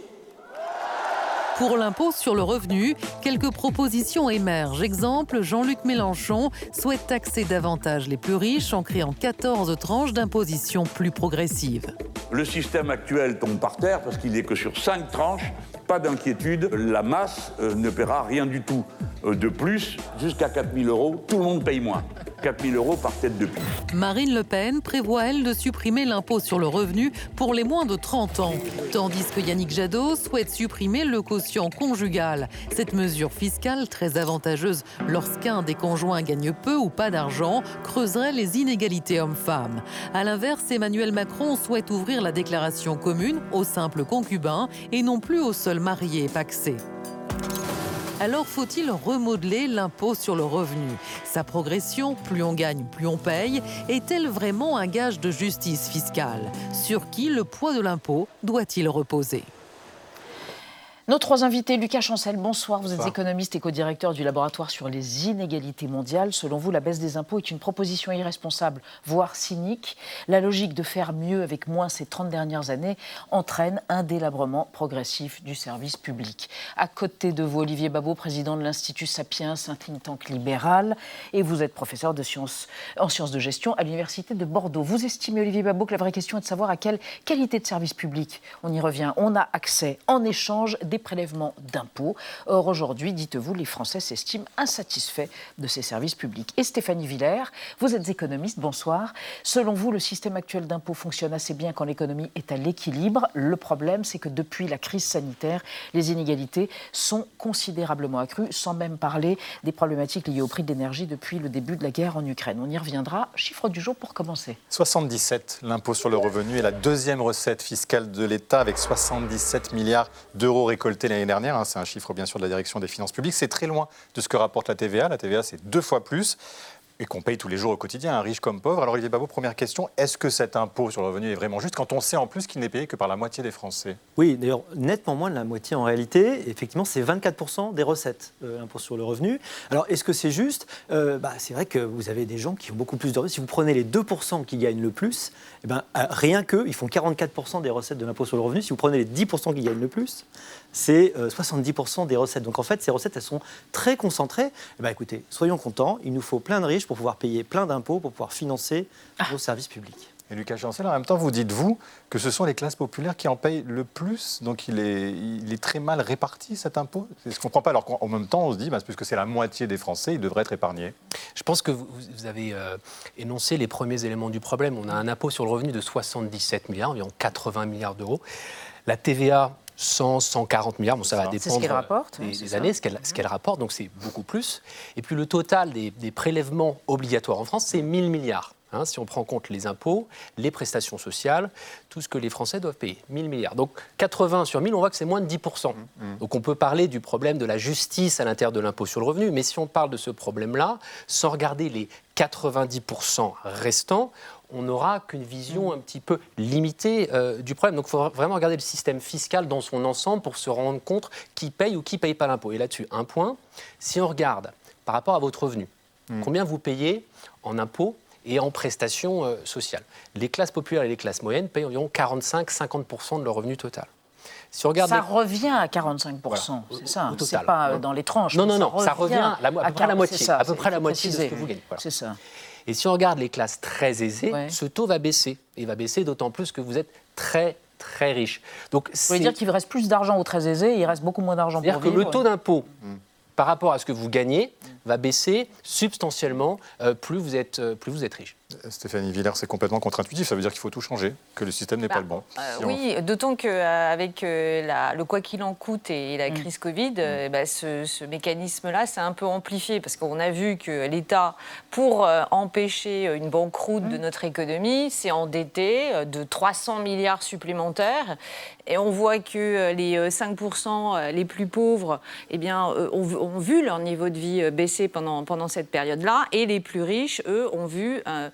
Pour l'impôt sur le revenu, quelques propositions émergent. Exemple, Jean-Luc Mélenchon souhaite taxer davantage les plus riches en créant 14 tranches d'imposition plus progressives. Le système actuel tombe par terre parce qu'il n'est que sur 5 tranches pas d'inquiétude, la masse euh, ne paiera rien du tout. Euh, de plus, jusqu'à 4 000 euros, tout le monde paye moins. 4 000 euros par tête de. Marine Le Pen prévoit, elle, de supprimer l'impôt sur le revenu pour les moins de 30 ans, tandis que Yannick Jadot souhaite supprimer le quotient conjugal. Cette mesure fiscale, très avantageuse lorsqu'un des conjoints gagne peu ou pas d'argent, creuserait les inégalités hommes-femmes. A l'inverse, Emmanuel Macron souhaite ouvrir la déclaration commune aux simples concubins et non plus aux seuls mariés paxés. Alors faut-il remodeler l'impôt sur le revenu? Sa progression, plus on gagne, plus on paye, est-elle vraiment un gage de justice fiscale? Sur qui le poids de l'impôt doit-il reposer? Nos trois invités, Lucas Chancel, bonsoir. Vous êtes économiste et co-directeur du laboratoire sur les inégalités mondiales. Selon vous, la baisse des impôts est une proposition irresponsable, voire cynique. La logique de faire mieux avec moins ces 30 dernières années entraîne un délabrement progressif du service public. À côté de vous, Olivier Babot, président de l'Institut Sapiens, un think tank libéral, et vous êtes professeur de sciences, en sciences de gestion à l'Université de Bordeaux. Vous estimez, Olivier Babot, que la vraie question est de savoir à quelle qualité de service public on y revient. On a accès en échange des prélèvement d'impôts. Or, aujourd'hui, dites-vous, les Français s'estiment insatisfaits de ces services publics. Et Stéphanie Villers, vous êtes économiste, bonsoir. Selon vous, le système actuel d'impôts fonctionne assez bien quand l'économie est à l'équilibre? Le problème, c'est que depuis la crise sanitaire, les inégalités sont considérablement accrues, sans même parler des problématiques liées au prix de l'énergie depuis le début de la guerre en Ukraine. On y reviendra. Chiffre du jour pour commencer. 77, l'impôt sur le revenu est la deuxième recette fiscale de l'État avec 77 milliards d'euros récoltés l'année dernière. Hein, c'est un chiffre bien sûr de la direction des finances publiques. C'est très loin de ce que rapporte la TVA. La TVA, c'est deux fois plus. et qu'on paye tous les jours au quotidien, riche comme pauvre. Alors Olivier Babot, première question, est-ce que cet impôt sur le revenu est vraiment juste quand on sait en plus qu'il n'est payé que par la moitié des Français? Oui, d'ailleurs nettement moins de la moitié en réalité. Effectivement, c'est 24% des recettes, euh, l'impôt sur le revenu. Alors est-ce que c'est juste? Euh, bah, C'est vrai que vous avez des gens qui ont beaucoup plus de revenus. Si vous prenez les 2% qui gagnent le plus, eh ben, euh, rien qu'eux, ils font 44% des recettes de l'impôt sur le revenu. Si vous prenez les 10% qui gagnent le plus, c'est 70% des recettes. Donc en fait, ces recettes, elles sont très concentrées. Eh ben, écoutez, soyons contents, il nous faut plein de riches pour pouvoir payer plein d'impôts, pour pouvoir financer ah. nos services publics. Et Lucas Chancel, en même temps, vous dites, vous, que ce sont les classes populaires qui en payent le plus, donc il est, il est très mal réparti cet impôt Je ne comprends pas, alors qu'en même temps, on se dit, bah, puisque c'est la moitié des Français, il devrait être épargné. Je pense que vous, avez euh, énoncé les premiers éléments du problème. On a un impôt sur le revenu de 77 milliards, environ 80 milliards d'euros. La TVA 100, 140 milliards, bon, ça va dépendre ce rapporte, des, années, ce qu'elle rapporte, donc c'est beaucoup plus. Et puis le total des, prélèvements obligatoires en France, c'est 1000 milliards. Hein, si on prend en compte les impôts, les prestations sociales, tout ce que les Français doivent payer, 1000 milliards. Donc 80 sur 1000, on voit que c'est moins de 10%. Mmh, mmh. Donc on peut parler du problème de la justice à l'intérieur de l'impôt sur le revenu, mais si on parle de ce problème-là, sans regarder les 90% restants, on n'aura qu'une vision mm. un petit peu limitée euh, du problème. Donc il faut vraiment regarder le système fiscal dans son ensemble pour se rendre compte qui paye ou qui ne paye pas l'impôt. Et là-dessus, un point, si on regarde par rapport à votre revenu, mm. combien vous payez en impôts et en prestations euh, sociales? Les classes populaires et les classes moyennes payent environ 45-50% de leur revenu total. Si on regarde ça revient à 45%, c'est ça, c'est pas euh, dans les tranches. Non, non, non, ça revient, à, peu près la moitié, à peu près la moitié de ce que vous gagnez. C'est ça. Et si on regarde les classes très aisées, ce taux va baisser. Et va baisser d'autant plus que vous êtes très très riche. Donc, Vous voulez dire qu'il reste plus d'argent aux très aisés, il reste beaucoup moins d'argent pour vivre. C'est-à-dire que le taux d'impôt mmh. par rapport à ce que vous gagnez va baisser substantiellement euh, plus, vous êtes, euh, plus vous êtes riche. Stéphanie Villers, c'est complètement contre-intuitif. Ça veut dire qu'il faut tout changer, que le système n'est pas bah, le bon. Euh, oui, d'autant qu'avec le quoi qu'il en coûte et la mm. crise Covid, mm. bah, ce, mécanisme-là s'est un peu amplifié parce qu'on a vu que l'État, pour empêcher une banqueroute de mm. notre économie, s'est endetté de 300 milliards supplémentaires. Et on voit que les 5% les plus pauvres eh bien, ont, ont vu leur niveau de vie baisser pendant, pendant cette période-là. Et les plus riches, eux, ont vu euh,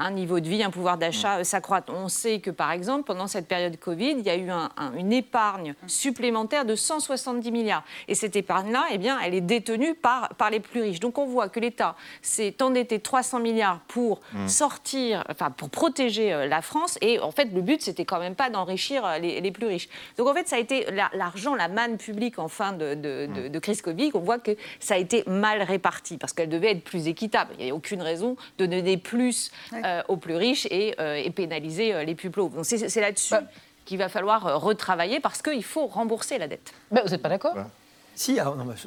un niveau de vie, un pouvoir d'achat euh, s'accroître. On sait que, par exemple, pendant cette période Covid, il y a eu une épargne supplémentaire de 170 milliards. Et cette épargne-là, eh bien, elle est détenue par, par les plus riches. Donc on voit que l'État s'est endetté 300 milliards pour mmh. sortir, enfin, pour protéger euh, la France. Et en fait, le but, c'était quand même pas d'enrichir les, les, plus riches. Donc en fait, ça a été l'argent, la manne publique en fin de, de, de, de crise Covid. On voit que ça a été mal réparti parce qu'elle devait être plus équitable. Il n'y a aucune raison de donner plus euh, aux plus riches et, euh, pénaliser euh, les plus pauvres. Donc c'est là-dessus bah. qu'il va falloir retravailler parce qu'il faut rembourser la dette. Bah, vous n'êtes pas d'accord? Si,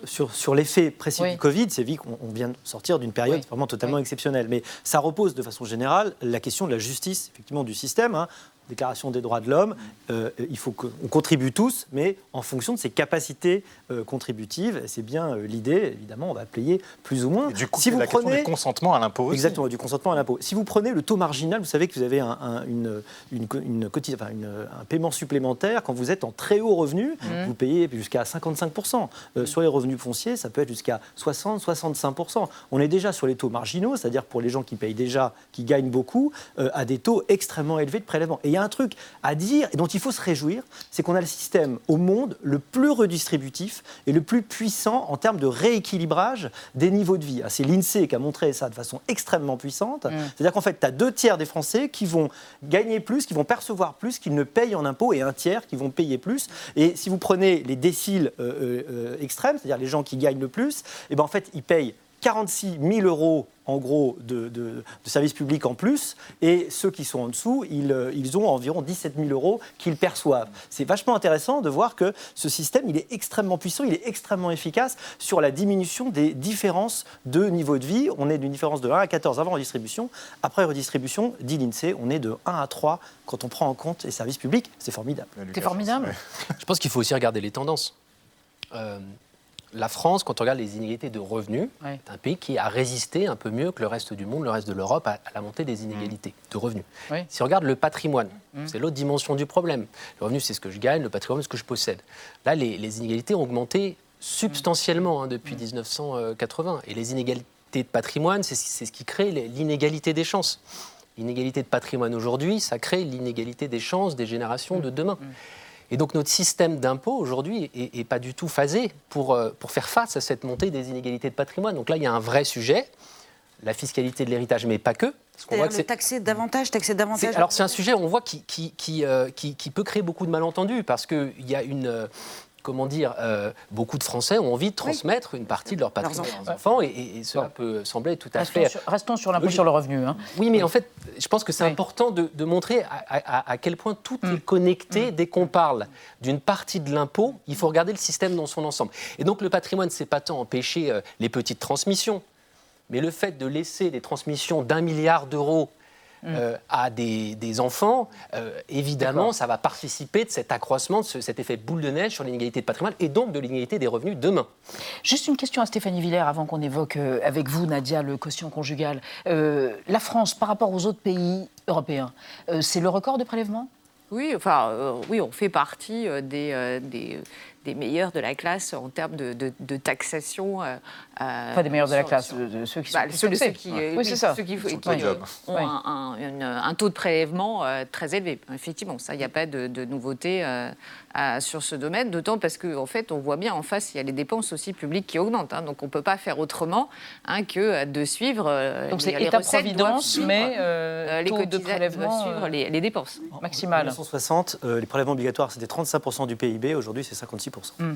sur, sur l'effet précis du Covid, c'est vrai qu'on vient de sortir d'une période vraiment totalement exceptionnelle. Mais ça repose de façon générale la question de la justice, effectivement, du système. Hein. Déclaration des droits de l'homme, euh, il faut qu'on contribue tous, mais en fonction de ses capacités euh, contributives. C'est bien euh, l'idée, évidemment, on va payer plus ou moins. du coup, si vous la prenez du consentement à l'impôt. Exactement, du consentement à l'impôt. Si vous prenez le taux marginal, vous savez que vous avez un, une, une, une, un paiement supplémentaire quand vous êtes en très haut revenu, mmh. vous payez jusqu'à 55%. sur les revenus fonciers, ça peut être jusqu'à 60-65%. On est déjà sur les taux marginaux, c'est-à-dire pour les gens qui payent déjà, qui gagnent beaucoup, à des taux extrêmement élevés de prélèvement. Et il y a un truc à dire et dont il faut se réjouir, c'est qu'on a le système au monde le plus redistributif et le plus puissant en termes de rééquilibrage des niveaux de vie. Ah, c'est l'INSEE qui a montré ça de façon extrêmement puissante. Mm. C'est-à-dire qu'en fait, tu as deux tiers des Français qui vont gagner plus, qui vont percevoir plus qu'ils ne payent en impôts et un tiers qui vont payer plus. Et si vous prenez les déciles euh, euh, euh, extrêmes, c'est-à-dire les gens qui gagnent le plus, et eh ben en fait, ils payent 46 000 euros en gros de, de, services publics en plus, et ceux qui sont en dessous, ils, euh, ils ont environ 17 000 euros qu'ils perçoivent. C'est vachement intéressant de voir que ce système, il est extrêmement puissant, il est extrêmement efficace sur la diminution des différences de niveau de vie. On est d'une différence de 1 à 14 avant redistribution. Après redistribution, dit l'INSEE, on est de 1 à 3 quand on prend en compte les services publics. C'est formidable. C'est formidable. Je pense qu'il faut aussi regarder les tendances. Euh, la France, quand on regarde les inégalités de revenus, est un pays qui a résisté un peu mieux que le reste du monde, le reste de l'Europe, à, la montée des inégalités mm. de revenus. Si on regarde le patrimoine, mm. c'est l'autre dimension du problème. Le revenu, c'est ce que je gagne, le patrimoine, c'est ce que je possède. Là, les, inégalités ont augmenté substantiellement hein, depuis 1980. Mm. Et les inégalités de patrimoine, c'est ce qui crée l'inégalité des chances. L'inégalité de patrimoine aujourd'hui, ça crée l'inégalité des chances des générations de demain. Et donc notre système d'impôt aujourd'hui n'est pas du tout phasé pour, euh, pour faire face à cette montée des inégalités de patrimoine. Donc là, il y a un vrai sujet, la fiscalité de l'héritage, mais pas que. C'est-à-dire le taxer davantage, taxer davantage. Alors c'est un sujet, on voit, qui, qui, qui, euh, qui, peut créer beaucoup de malentendus parce qu'il y a une, euh, comment dire, euh, beaucoup de Français ont envie de transmettre une partie de leur patrimoine aux enfants, et, cela peut sembler tout à fait. restons sur l'impôt sur le revenu. Hein. Oui, mais en fait, je pense que c'est important de, montrer à, quel point tout est mm. connecté. Mm. Dès qu'on parle d'une partie de l'impôt, il faut regarder le système dans son ensemble. Et donc le patrimoine, c'est pas tant empêcher euh, les petites transmissions, mais le fait de laisser des transmissions d'un milliard d'euros. Euh, à des, enfants, euh, évidemment, ça va participer de cet accroissement, de cet effet boule de neige sur l'inégalité de patrimoine et donc de l'inégalité des revenus demain. Juste une question à Stéphanie Villers avant qu'on évoque euh, avec vous, Nadia, le quotient conjugal. la France, par rapport aux autres pays européens, c'est le record de prélèvement oui, enfin, oui, on fait partie des, des, des meilleurs de la classe en termes de, de, taxation. Euh, euh, pas des meilleurs de la classe, de, ceux qui sont bah, ceux, qui, oui, c'est ça. Ceux qui, ont un, un, taux de prélèvement euh, très élevé. Effectivement, ça, il n'y a pas de, nouveauté sur ce domaine, d'autant parce qu'en en fait, on voit bien en face, il y a les dépenses aussi publiques qui augmentent. Hein, donc, on ne peut pas faire autrement hein, que de suivre. donc, c'est État-providence, mais les taux de prélèvement suivre les, dépenses. Maximal. En 1960, les prélèvements obligatoires, c'était 35% du PIB. Aujourd'hui, c'est 56%. Hmm.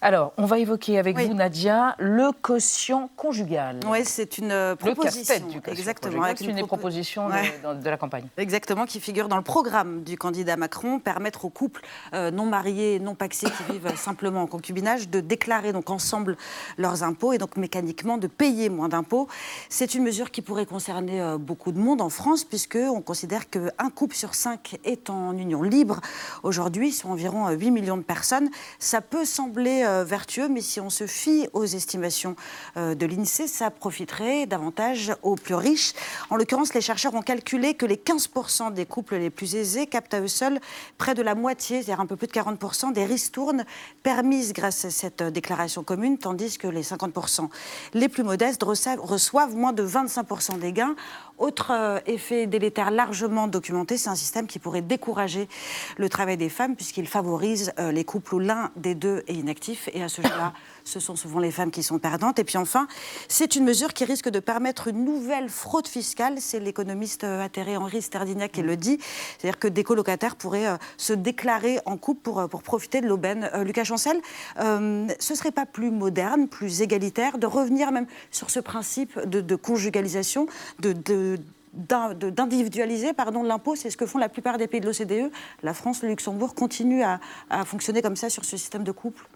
Alors, on va évoquer avec vous, Nadia, le quotient conjugal. Oui, c'est une euh, proposition. du Exactement. C'est une, des propositions de, la campagne. Exactement, qui figure dans le programme du candidat Macron, permettre aux couples euh, non mariés, non paxés, qui vivent [COUGHS] simplement en concubinage, de déclarer donc ensemble leurs impôts et donc mécaniquement de payer moins d'impôts. C'est une mesure qui pourrait concerner euh, beaucoup de monde en France, puisque on considère qu'un couple sur cinq est en union libre. Aujourd'hui, sont environ 8 millions de personnes. Ça peut sembler euh, vertueux, mais si on se fie aux estimations euh, de l'INSEE, ça profiterait davantage aux plus riches. En l'occurrence, les chercheurs ont calculé que les 15% des couples les plus aisés captent à eux seuls près de la moitié, c'est-à-dire un peu plus de 40% des ristournes permises grâce à cette euh, déclaration commune, tandis que les 50% les plus modestes reçoivent moins de 25% des gains. Autre effet délétère largement documenté, c'est un système qui pourrait décourager le travail des femmes puisqu'il favorise les couples où l'un des deux est inactif. Et à ce jeu-là, ce sont souvent les femmes qui sont perdantes. Et puis enfin, c'est une mesure qui risque de permettre une nouvelle fraude fiscale. C'est l'économiste euh, atterré Henri Sterdignac qui le dit. C'est-à-dire que des colocataires pourraient euh, se déclarer en couple pour, euh, pour profiter de l'aubaine. Lucas Chancel, ce ne serait pas plus moderne, plus égalitaire de revenir même sur ce principe de, conjugalisation, de, de d'individualiser pardon l'impôt, c'est ce que font la plupart des pays de l'OCDE. La France, le Luxembourg continuent à, à, fonctionner comme ça sur ce système de couple.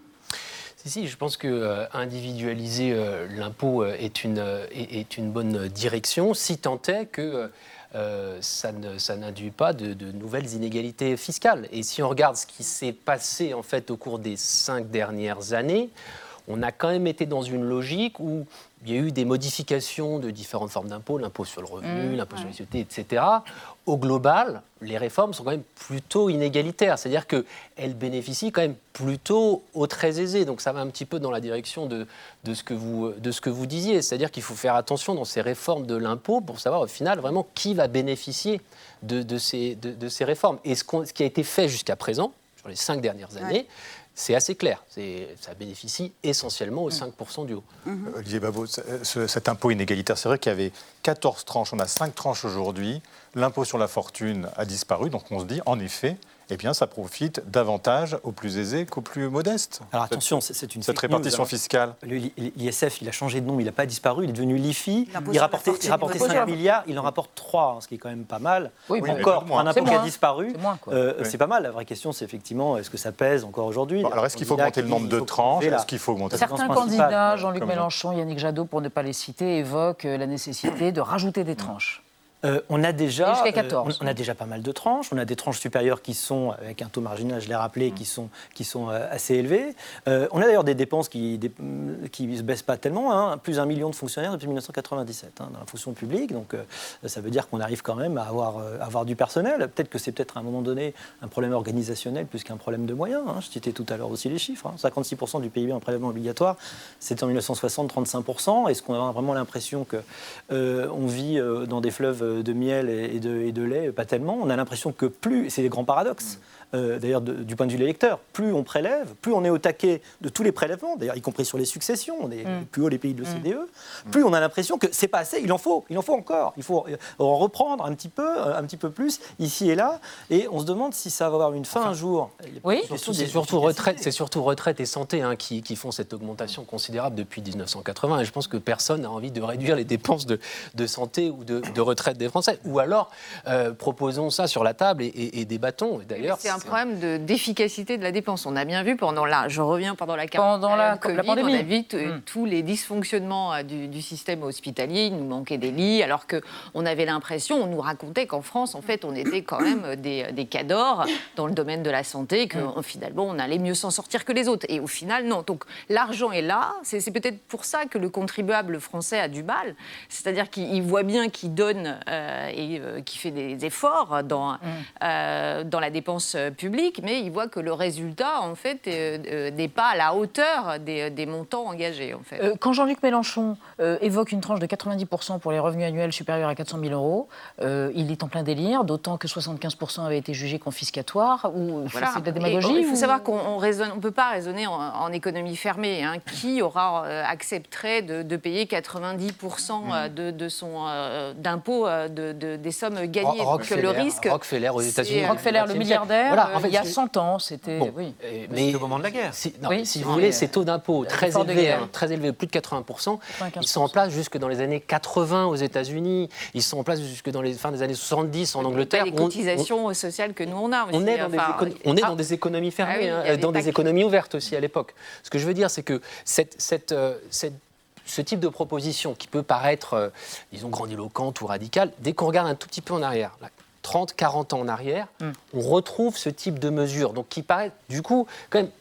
Si, si, je pense que euh, individualiser euh, l'impôt euh, est, une, bonne direction, si tant est que ça n'induit pas de, de, nouvelles inégalités fiscales. Et si on regarde ce qui s'est passé en fait au cours des cinq dernières années, on a quand même été dans une logique où il y a eu des modifications de différentes formes d'impôts, l'impôt sur le revenu, mmh, l'impôt sur les sociétés, etc. Au global, les réformes sont quand même plutôt inégalitaires, c'est-à-dire qu'elles bénéficient quand même plutôt aux très aisés. Donc ça va un petit peu dans la direction de, de, ce, que vous, de ce que vous disiez, c'est-à-dire qu'il faut faire attention dans ces réformes de l'impôt pour savoir au final vraiment qui va bénéficier de, de ces, de, ces, réformes. Et ce, ce, qui a été fait jusqu'à présent, sur les cinq dernières années, c'est assez clair. Ça bénéficie essentiellement aux 5% du haut. Mhm. Euh, Olivier Babot, cet impôt inégalitaire, c'est vrai qu'il y avait 14 tranches, on a 5 tranches aujourd'hui. L'impôt sur la fortune a disparu, donc on se dit, en effet, eh bien, ça profite davantage aux plus aisés qu'aux plus modestes. Alors attention, c'est une cette répartition fiscale. L'ISF, il a changé de nom, il n'a pas disparu, il est devenu l'IFI. Il rapportait, il rapportait 5 milliards, il en rapporte 3, ce qui est quand même pas mal. Oui, encore, pour un impôt qui a disparu, euh, c'est pas mal. La vraie question, c'est effectivement, est-ce que ça pèse encore aujourd'hui? Alors, est-ce qu'il faut augmenter le nombre de tranches? Est-ce qu'il faut augmenter Certains candidats, Jean-Luc Mélenchon, Yannick Jadot, pour ne pas les citer, évoquent euh, la nécessité de rajouter des tranches. Euh, on a déjà, jusqu'à 14. Euh, on, a déjà pas mal de tranches. On a des tranches supérieures qui sont, avec un taux marginal, je l'ai rappelé, qui sont, qui sont euh, assez élevés. on a d'ailleurs des dépenses qui ne se baissent pas tellement. Hein. plus d'un million de fonctionnaires depuis 1997 hein, dans la fonction publique. Donc ça veut dire qu'on arrive quand même à avoir, avoir du personnel. Peut-être que c'est peut-être à un moment donné un problème organisationnel plus qu'un problème de moyens. Hein. Je citais tout à l'heure aussi les chiffres. 56% du PIB en prélèvement obligatoire, c'était en 1960 35%. Est-ce qu'on a vraiment l'impression qu'on vit dans des fleuves de miel et de, lait, pas tellement. On a l'impression que plus, c'est des grands paradoxes, euh, d'ailleurs du point de vue de l'électeur, plus on prélève, plus on est au taquet de tous les prélèvements, d'ailleurs y compris sur les successions, on est mm. plus haut les pays de l'OCDE, mm. plus on a l'impression que c'est pas assez, il en faut, il en faut encore, il faut en reprendre un petit peu, euh, un petit peu plus ici et là, et on se demande si ça va avoir une fin un jour. Oui, c'est surtout, retraite, c'est surtout retraite et santé hein, qui, font cette augmentation considérable depuis 1980, et je pense que personne n'a envie de réduire les dépenses de, santé ou de, retraite des Français, ou alors euh, proposons ça sur la table et, et débattons. D'ailleurs, problème d'efficacité de, la dépense. On a bien vu pendant la, je reviens pendant la, pendant la, COVID, la pandémie. on a vu hmm. tous les dysfonctionnements euh, du, système hospitalier. Il nous manquait des lits, alors que on avait l'impression, on nous racontait qu'en France, en fait, on était quand même des, des cadors dans le domaine de la santé, que hmm. finalement, on allait mieux s'en sortir que les autres. Et au final, non. Donc l'argent est là. C'est peut-être pour ça que le contribuable français a du mal. C'est-à-dire qu'il voit bien qu'il donne euh, et euh, qu'il fait des efforts dans, hmm. dans la dépense public, mais il voit que le résultat, en fait, euh, euh, n'est pas à la hauteur des, montants engagés. En fait. Euh, quand Jean-Luc Mélenchon évoque une tranche de 90% pour les revenus annuels supérieurs à 400 000 euros, il est en plein délire, d'autant que 75% avaient été jugés confiscatoires. Ou c'est de la démagogie Il faut savoir qu'on ne peut pas raisonner en, économie fermée. Hein. Qui aura accepterait de, payer 90% de, de, son d'impôt de, des sommes gagnées? Rockefeller, le risque, Rockefeller aux États-Unis. Rockefeller, le milliardaire, en fait, il y a 100 ans, c'était. oui. Mais au moment de la guerre. Si, si vous voulez, ces taux d'impôt très élevés, hein, très élevés, plus de 80%, ils sont en place jusque dans les années 80 aux États-Unis, ils sont en place jusque dans les fins des années 70 en Angleterre. Les cotisations sociales que nous on a. on, est dans, des, on est dans des économies fermées, ah hein, dans des économies ouvertes aussi à l'époque. Ce que je veux dire, c'est que cette, cette, euh, cette ce type de proposition qui peut paraître, euh, disons, grandiloquente ou radicale, dès qu'on regarde un tout petit peu en arrière, 30, 40 ans en arrière, mm. on retrouve ce type de mesures, donc qui paraît du coup quand même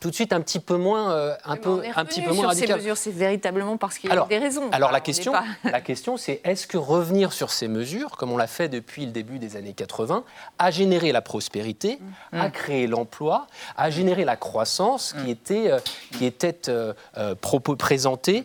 tout de suite un petit peu moins, euh, un peu, un petit peu moins radical. Ces mesures, c'est véritablement parce qu'il y a des raisons. Alors la question, [LAUGHS] la question, c'est est-ce que revenir sur ces mesures, comme on l'a fait depuis le début des années 80, a généré la prospérité, mm. a créé l'emploi, a généré la croissance qui mm. était, euh, qui était euh, présentée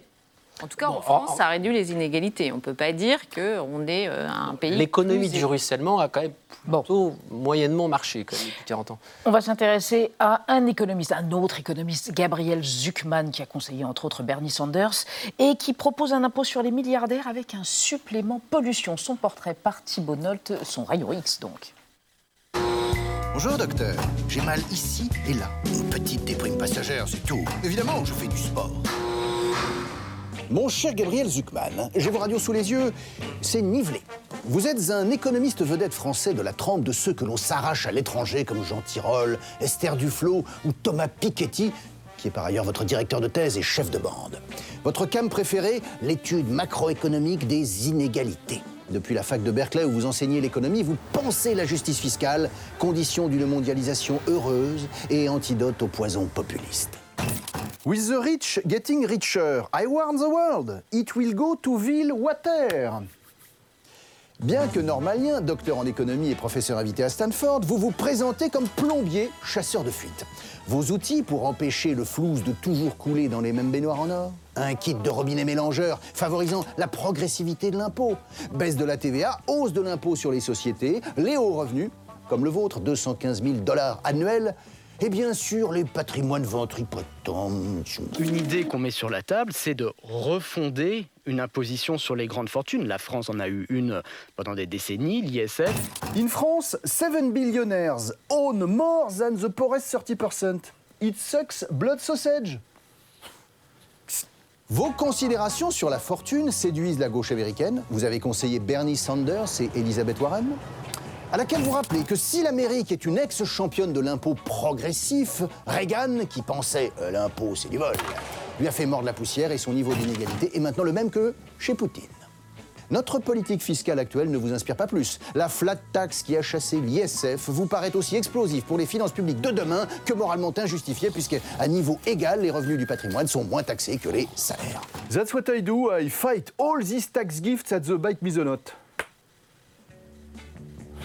en tout cas, en France, ça réduit les inégalités. On ne peut pas dire qu'on est euh, un pays. L'économie du ruissellement a quand même plutôt moyennement marché quand même, depuis 40 ans. On va s'intéresser à un économiste, un autre économiste, Gabriel Zuckman, qui a conseillé entre autres Bernie Sanders et qui propose un impôt sur les milliardaires avec un supplément pollution. Son portrait par Thibault Nolte, son rayon X donc. Bonjour docteur, j'ai mal ici et là. Une petite déprime passagère, c'est tout. Évidemment, je fais du sport. Mon cher Gabriel Zuckman, j'ai vos radios sous les yeux, c'est nivelé. Vous êtes un économiste vedette français de la trempe de ceux que l'on s'arrache à l'étranger comme Jean Tirole, Esther Duflo ou Thomas Piketty, qui est par ailleurs votre directeur de thèse et chef de bande. Votre cam préféré, l'étude macroéconomique des inégalités. Depuis la fac de Berkeley où vous enseignez l'économie, vous pensez la justice fiscale, condition d'une mondialisation heureuse et antidote au poison populiste. With the rich getting richer, I warn the world, it will go to vil water. Bien que normalien, docteur en économie et professeur invité à Stanford, vous vous présentez comme plombier, chasseur de fuite. Vos outils pour empêcher le flouze de toujours couler dans les mêmes baignoires en or? Un kit de robinet mélangeur favorisant la progressivité de l'impôt. Baisse de la TVA, hausse de l'impôt sur les sociétés, les hauts revenus, comme le vôtre, 215 000 dollars annuels, et bien sûr les patrimoines ventripotents. Une idée qu'on met sur la table, c'est de refonder une imposition sur les grandes fortunes. La France en a eu une pendant des décennies, l'ISF. In France, seven billionaires own more than the poorest 30%. It sucks blood sausage. Vos considérations sur la fortune séduisent la gauche américaine. Vous avez conseillé Bernie Sanders et Elizabeth Warren à laquelle vous rappelez que si l'Amérique est une ex-championne de l'impôt progressif, Reagan, qui pensait euh, l'impôt c'est du vol, lui a fait mordre la poussière et son niveau d'inégalité est maintenant le même que chez Poutine. Notre politique fiscale actuelle ne vous inspire pas plus. La flat tax qui a chassé l'ISF vous paraît aussi explosive pour les finances publiques de demain que moralement injustifiée, puisqu'à niveau égal, les revenus du patrimoine sont moins taxés que les salaires. That's what I do. I fight all these tax gifts at the bike Misonote.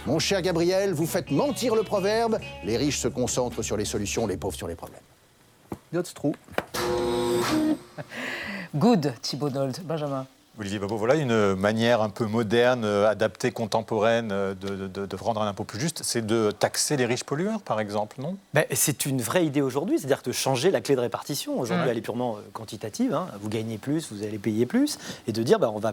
Mon cher Gabriel, vous faites mentir le proverbe les riches se concentrent sur les solutions, les pauvres sur les problèmes. That's true. [LAUGHS] Good, Thibault Dold. Benjamin. Olivier Babo, voilà une manière un peu moderne, euh, adaptée, contemporaine euh, de, de, de rendre un impôt plus juste, c'est de taxer les riches pollueurs, par exemple, non? Ben, C'est une vraie idée aujourd'hui, c'est-à-dire de changer la clé de répartition. Aujourd'hui, elle est purement euh, quantitative, hein. vous gagnez plus, vous allez payer plus, et de dire ben, on va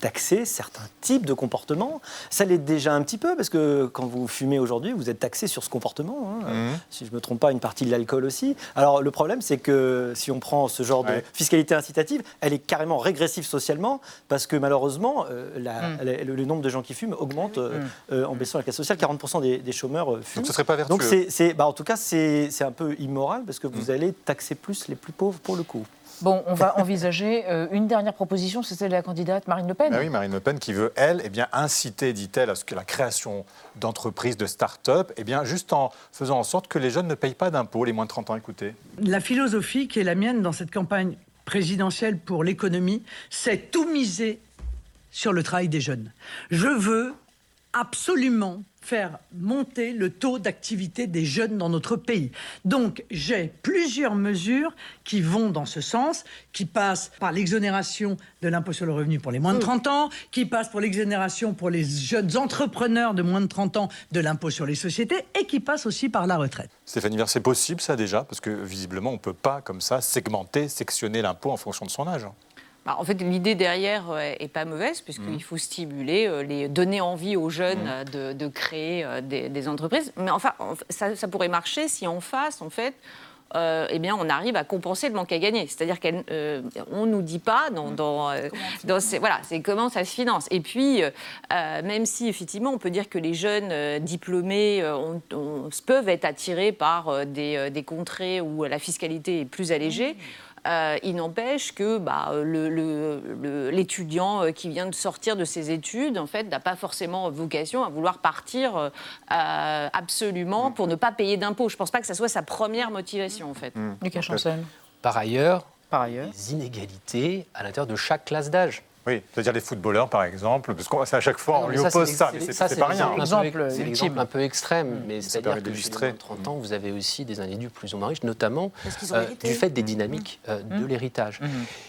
taxer certains types de comportements. Ça l'est déjà un petit peu, parce que quand vous fumez aujourd'hui, vous êtes taxé sur ce comportement. hein. Mhm. Si je ne me trompe pas, une partie de l'alcool aussi. Alors le problème, c'est que si on prend ce genre Ouais. de fiscalité incitative, elle est carrément régressive socialement, parce que malheureusement, euh, la- Mm. la- le, le nombre de gens qui fument augmente euh, euh, en baissant la classe sociale. 40% des, des chômeurs fument. ce serait pas vertueux. Donc c'est, c'est- bah, en tout cas, c'est c'est un peu immoral, parce que Mm. vous allez taxer plus les plus pauvres pour le coup. Bon, on va envisager euh, une dernière proposition, c'est celle de la candidate Marine Le Pen. Ah oui, Marine Le Pen qui veut, elle, eh bien, inciter, dit-elle, à ce que la création d'entreprises, de start-up, eh bien, juste en faisant en sorte que les jeunes ne payent pas d'impôts, les moins de 30 ans, écoutez. La philosophie qui est la mienne dans cette campagne présidentielle pour l'économie, c'est tout miser sur le travail des jeunes. Je veux absolument faire monter le taux d'activité des jeunes dans notre pays. Donc j'ai plusieurs mesures qui vont dans ce sens, qui passent par l'exonération de l'impôt sur le revenu pour les moins de 30 ans, qui passent pour l'exonération pour les jeunes entrepreneurs de moins de 30 ans de l'impôt sur les sociétés et qui passent aussi par la retraite. Stéphanie Vert, c'est possible ça déjà? Parce que visiblement, on ne peut pas comme ça segmenter, sectionner l'impôt en fonction de son âge. Bah, en fait, l'idée derrière euh, est pas mauvaise, puisqu'il faut stimuler, euh, les, donner envie aux jeunes Mhm. euh, de, de créer euh, des, des entreprises. Mais enfin, ça, ça pourrait marcher si en face, en fait, euh, eh bien, on arrive à compenser le manque à gagner. C'est-à-dire qu'on ne nous dit pas dans, dans, euh, dans ces- voilà, c'est comment ça se finance. Et puis, euh, euh, même si effectivement, on peut dire que les jeunes euh, diplômés euh, ont- ont- peuvent être attirés par euh, des, euh, des contrées où la fiscalité est plus allégée. Euh, il n'empêche que bah, le- le- le- l'étudiant euh, qui vient de sortir de ses études, en fait, n'a pas forcément vocation à vouloir partir euh, euh, absolument pour ne pas payer d'impôts. Je ne pense pas que ça soit sa première motivation, en fait. Lucas Chancel. Par ailleurs, Par ailleurs. les inégalités à l'intérieur de chaque classe d'âge. Oui, c'est-à-dire les footballeurs, par exemple, parce qu'on c'est à chaque fois, on Non, lui mais oppose ça, c'est- mais c'est pas rien. C'est l'exemple un peu extrême, mais ça c'est-à-dire que chez les d'illustrer. moins de 30 ans, vous avez aussi des individus plus ou moins riches, notamment euh, du fait des dynamiques euh, de Mmh. l'héritage.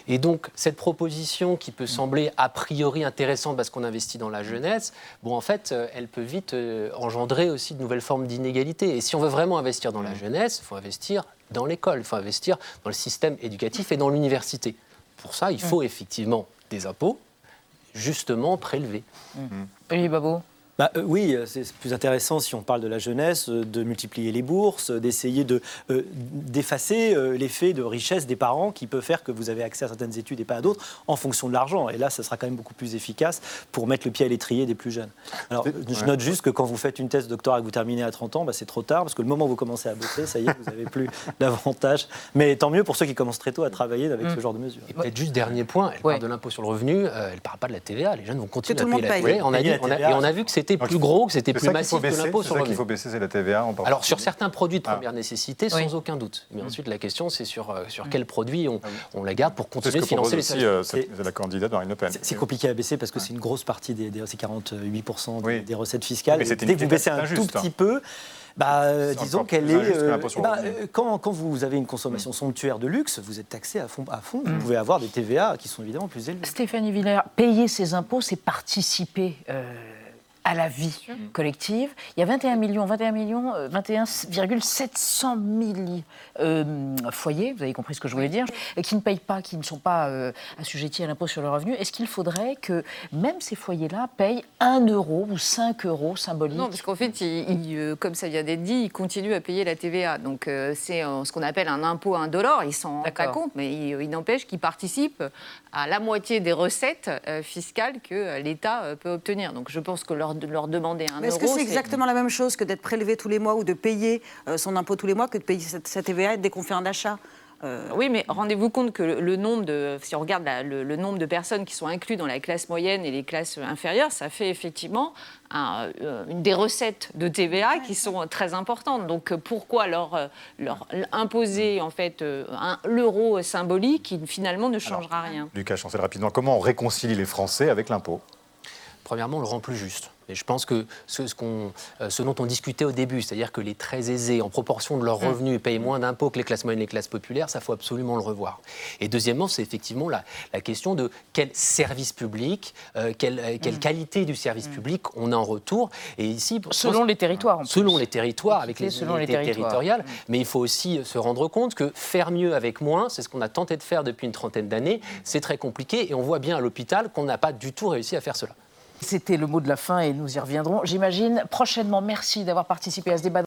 Et donc, cette proposition qui peut sembler a priori intéressante parce qu'on investit dans la jeunesse, bon, en fait, euh, elle peut vite engendrer aussi de nouvelles formes d'inégalité. Et si on veut vraiment investir dans la jeunesse, il faut investir dans l'école, il faut investir dans le système éducatif et dans l'université. Pour ça, il faut effectivement des impôts, justement prélevés. Olivier Babot. Bah, euh, oui, euh, c'est plus intéressant si on parle de la jeunesse, euh, de multiplier les bourses, d'essayer de, euh, d'effacer euh, l'effet de richesse des parents qui peut faire que vous avez accès à certaines études et pas à d'autres en fonction de l'argent. Et là, ça sera quand même beaucoup plus efficace pour mettre le pied à l'étrier des plus jeunes. Alors, C'est- je note juste que quand vous faites une thèse de doctorat et que vous terminez à 30 ans, bah, c'est trop tard parce que le moment où vous commencez à bosser, ça y est, vous n'avez [LAUGHS] plus d'avantage. Mais tant mieux pour ceux qui commencent très tôt à travailler avec Mm. ce genre de mesures. Et peut-être juste dernier point, elle parle de l'impôt sur le revenu, euh, elle ne parle pas de la TVA. Les jeunes vont continuer à le payer la monde TVA. paye. On a Payer dit- la on a- TVA. et on a vu que c'était plus gros, que c'était plus qu'il massif que l'impôt sur le qu'il revenu. faut baisser, c'est la TVA en Alors sur certains produits de Ah. première nécessité, Oui. sans aucun doute. Mais ensuite, la question, c'est sur, euh, Mm. sur quels produits on, on la garde pour continuer de financer les aussi services. euh, cette- la candidate Marine Le Pen. C'est- compliqué à baisser parce que c'est une grosse partie des, des c'est 48% des, Oui. des recettes fiscales. Mais Et c'est dès que vous baissez un injuste, tout hein. petit peu, bah, euh, disons qu'elle est. que euh, bah, euh, quand, quand vous avez une consommation somptuaire de luxe, vous êtes taxé à fond. À fond. Vous pouvez avoir des TVA qui sont évidemment plus élevés. Stéphanie Villers, payer ses impôts, c'est participer euh, à la vie collective. Il y a 21 millions, 21 millions, euh, 21,700 000 euh, foyers, vous avez compris ce que je voulais dire, qui ne payent pas, qui ne sont pas euh, assujettis à l'impôt sur le revenu. Est-ce qu'il faudrait que même ces foyers-là payent 1 euro ou 5 euros symboliques? Non, parce qu'en fait, euh, comme ça vient d'être dit, ils continuent à payer la TVA. Donc euh, c'est euh, ce qu'on appelle un impôt indolore. Ils s'en rendent pas compte, mais il, il n'empêche qu'ils participent à la moitié des recettes euh, fiscales que euh, l'État euh, peut obtenir. Donc je pense que leur, de leur demander un Mais est-ce euro, que c'est exactement la même chose que d'être prélevé tous les mois ou de payer euh, son impôt tous les mois que de payer cette, cette TVA dès qu'on fait un achat? Euh, oui, mais rendez-vous compte que le, nombre de, si on regarde le, nombre de personnes qui sont incluses dans la classe moyenne et les classes inférieures, ça fait effectivement un, euh, une des recettes de TVA qui sont très importantes. Donc pourquoi leur, leur imposer en fait l'euro symbolique qui finalement ne changera rien? Lucas Chancel, rapidement, comment on réconcilie les Français avec l'impôt? Premièrement, on le rend plus juste. Et je pense que ce, euh, ce, dont on discutait au début, c'est-à-dire que les très aisés, en proportion de leurs mm. revenus, payent moins d'impôts que les classes moyennes et les classes populaires, ça faut absolument le revoir. Et deuxièmement, c'est effectivement la, la, question de quel service public, euh, quelle, euh, quelle mm. qualité du service mm. public on a en retour. Et ici, selon les territoires. selon les territoires, avec les selon les territoriales. Mais il faut aussi se rendre compte que faire mieux avec moins, c'est ce qu'on a tenté de faire depuis une trentaine d'années. C'est très compliqué et on voit bien à l'hôpital qu'on n'a pas du tout réussi à faire cela. C'était le mot de la fin et nous y reviendrons, j'imagine, prochainement. Merci d'avoir participé à ce débat.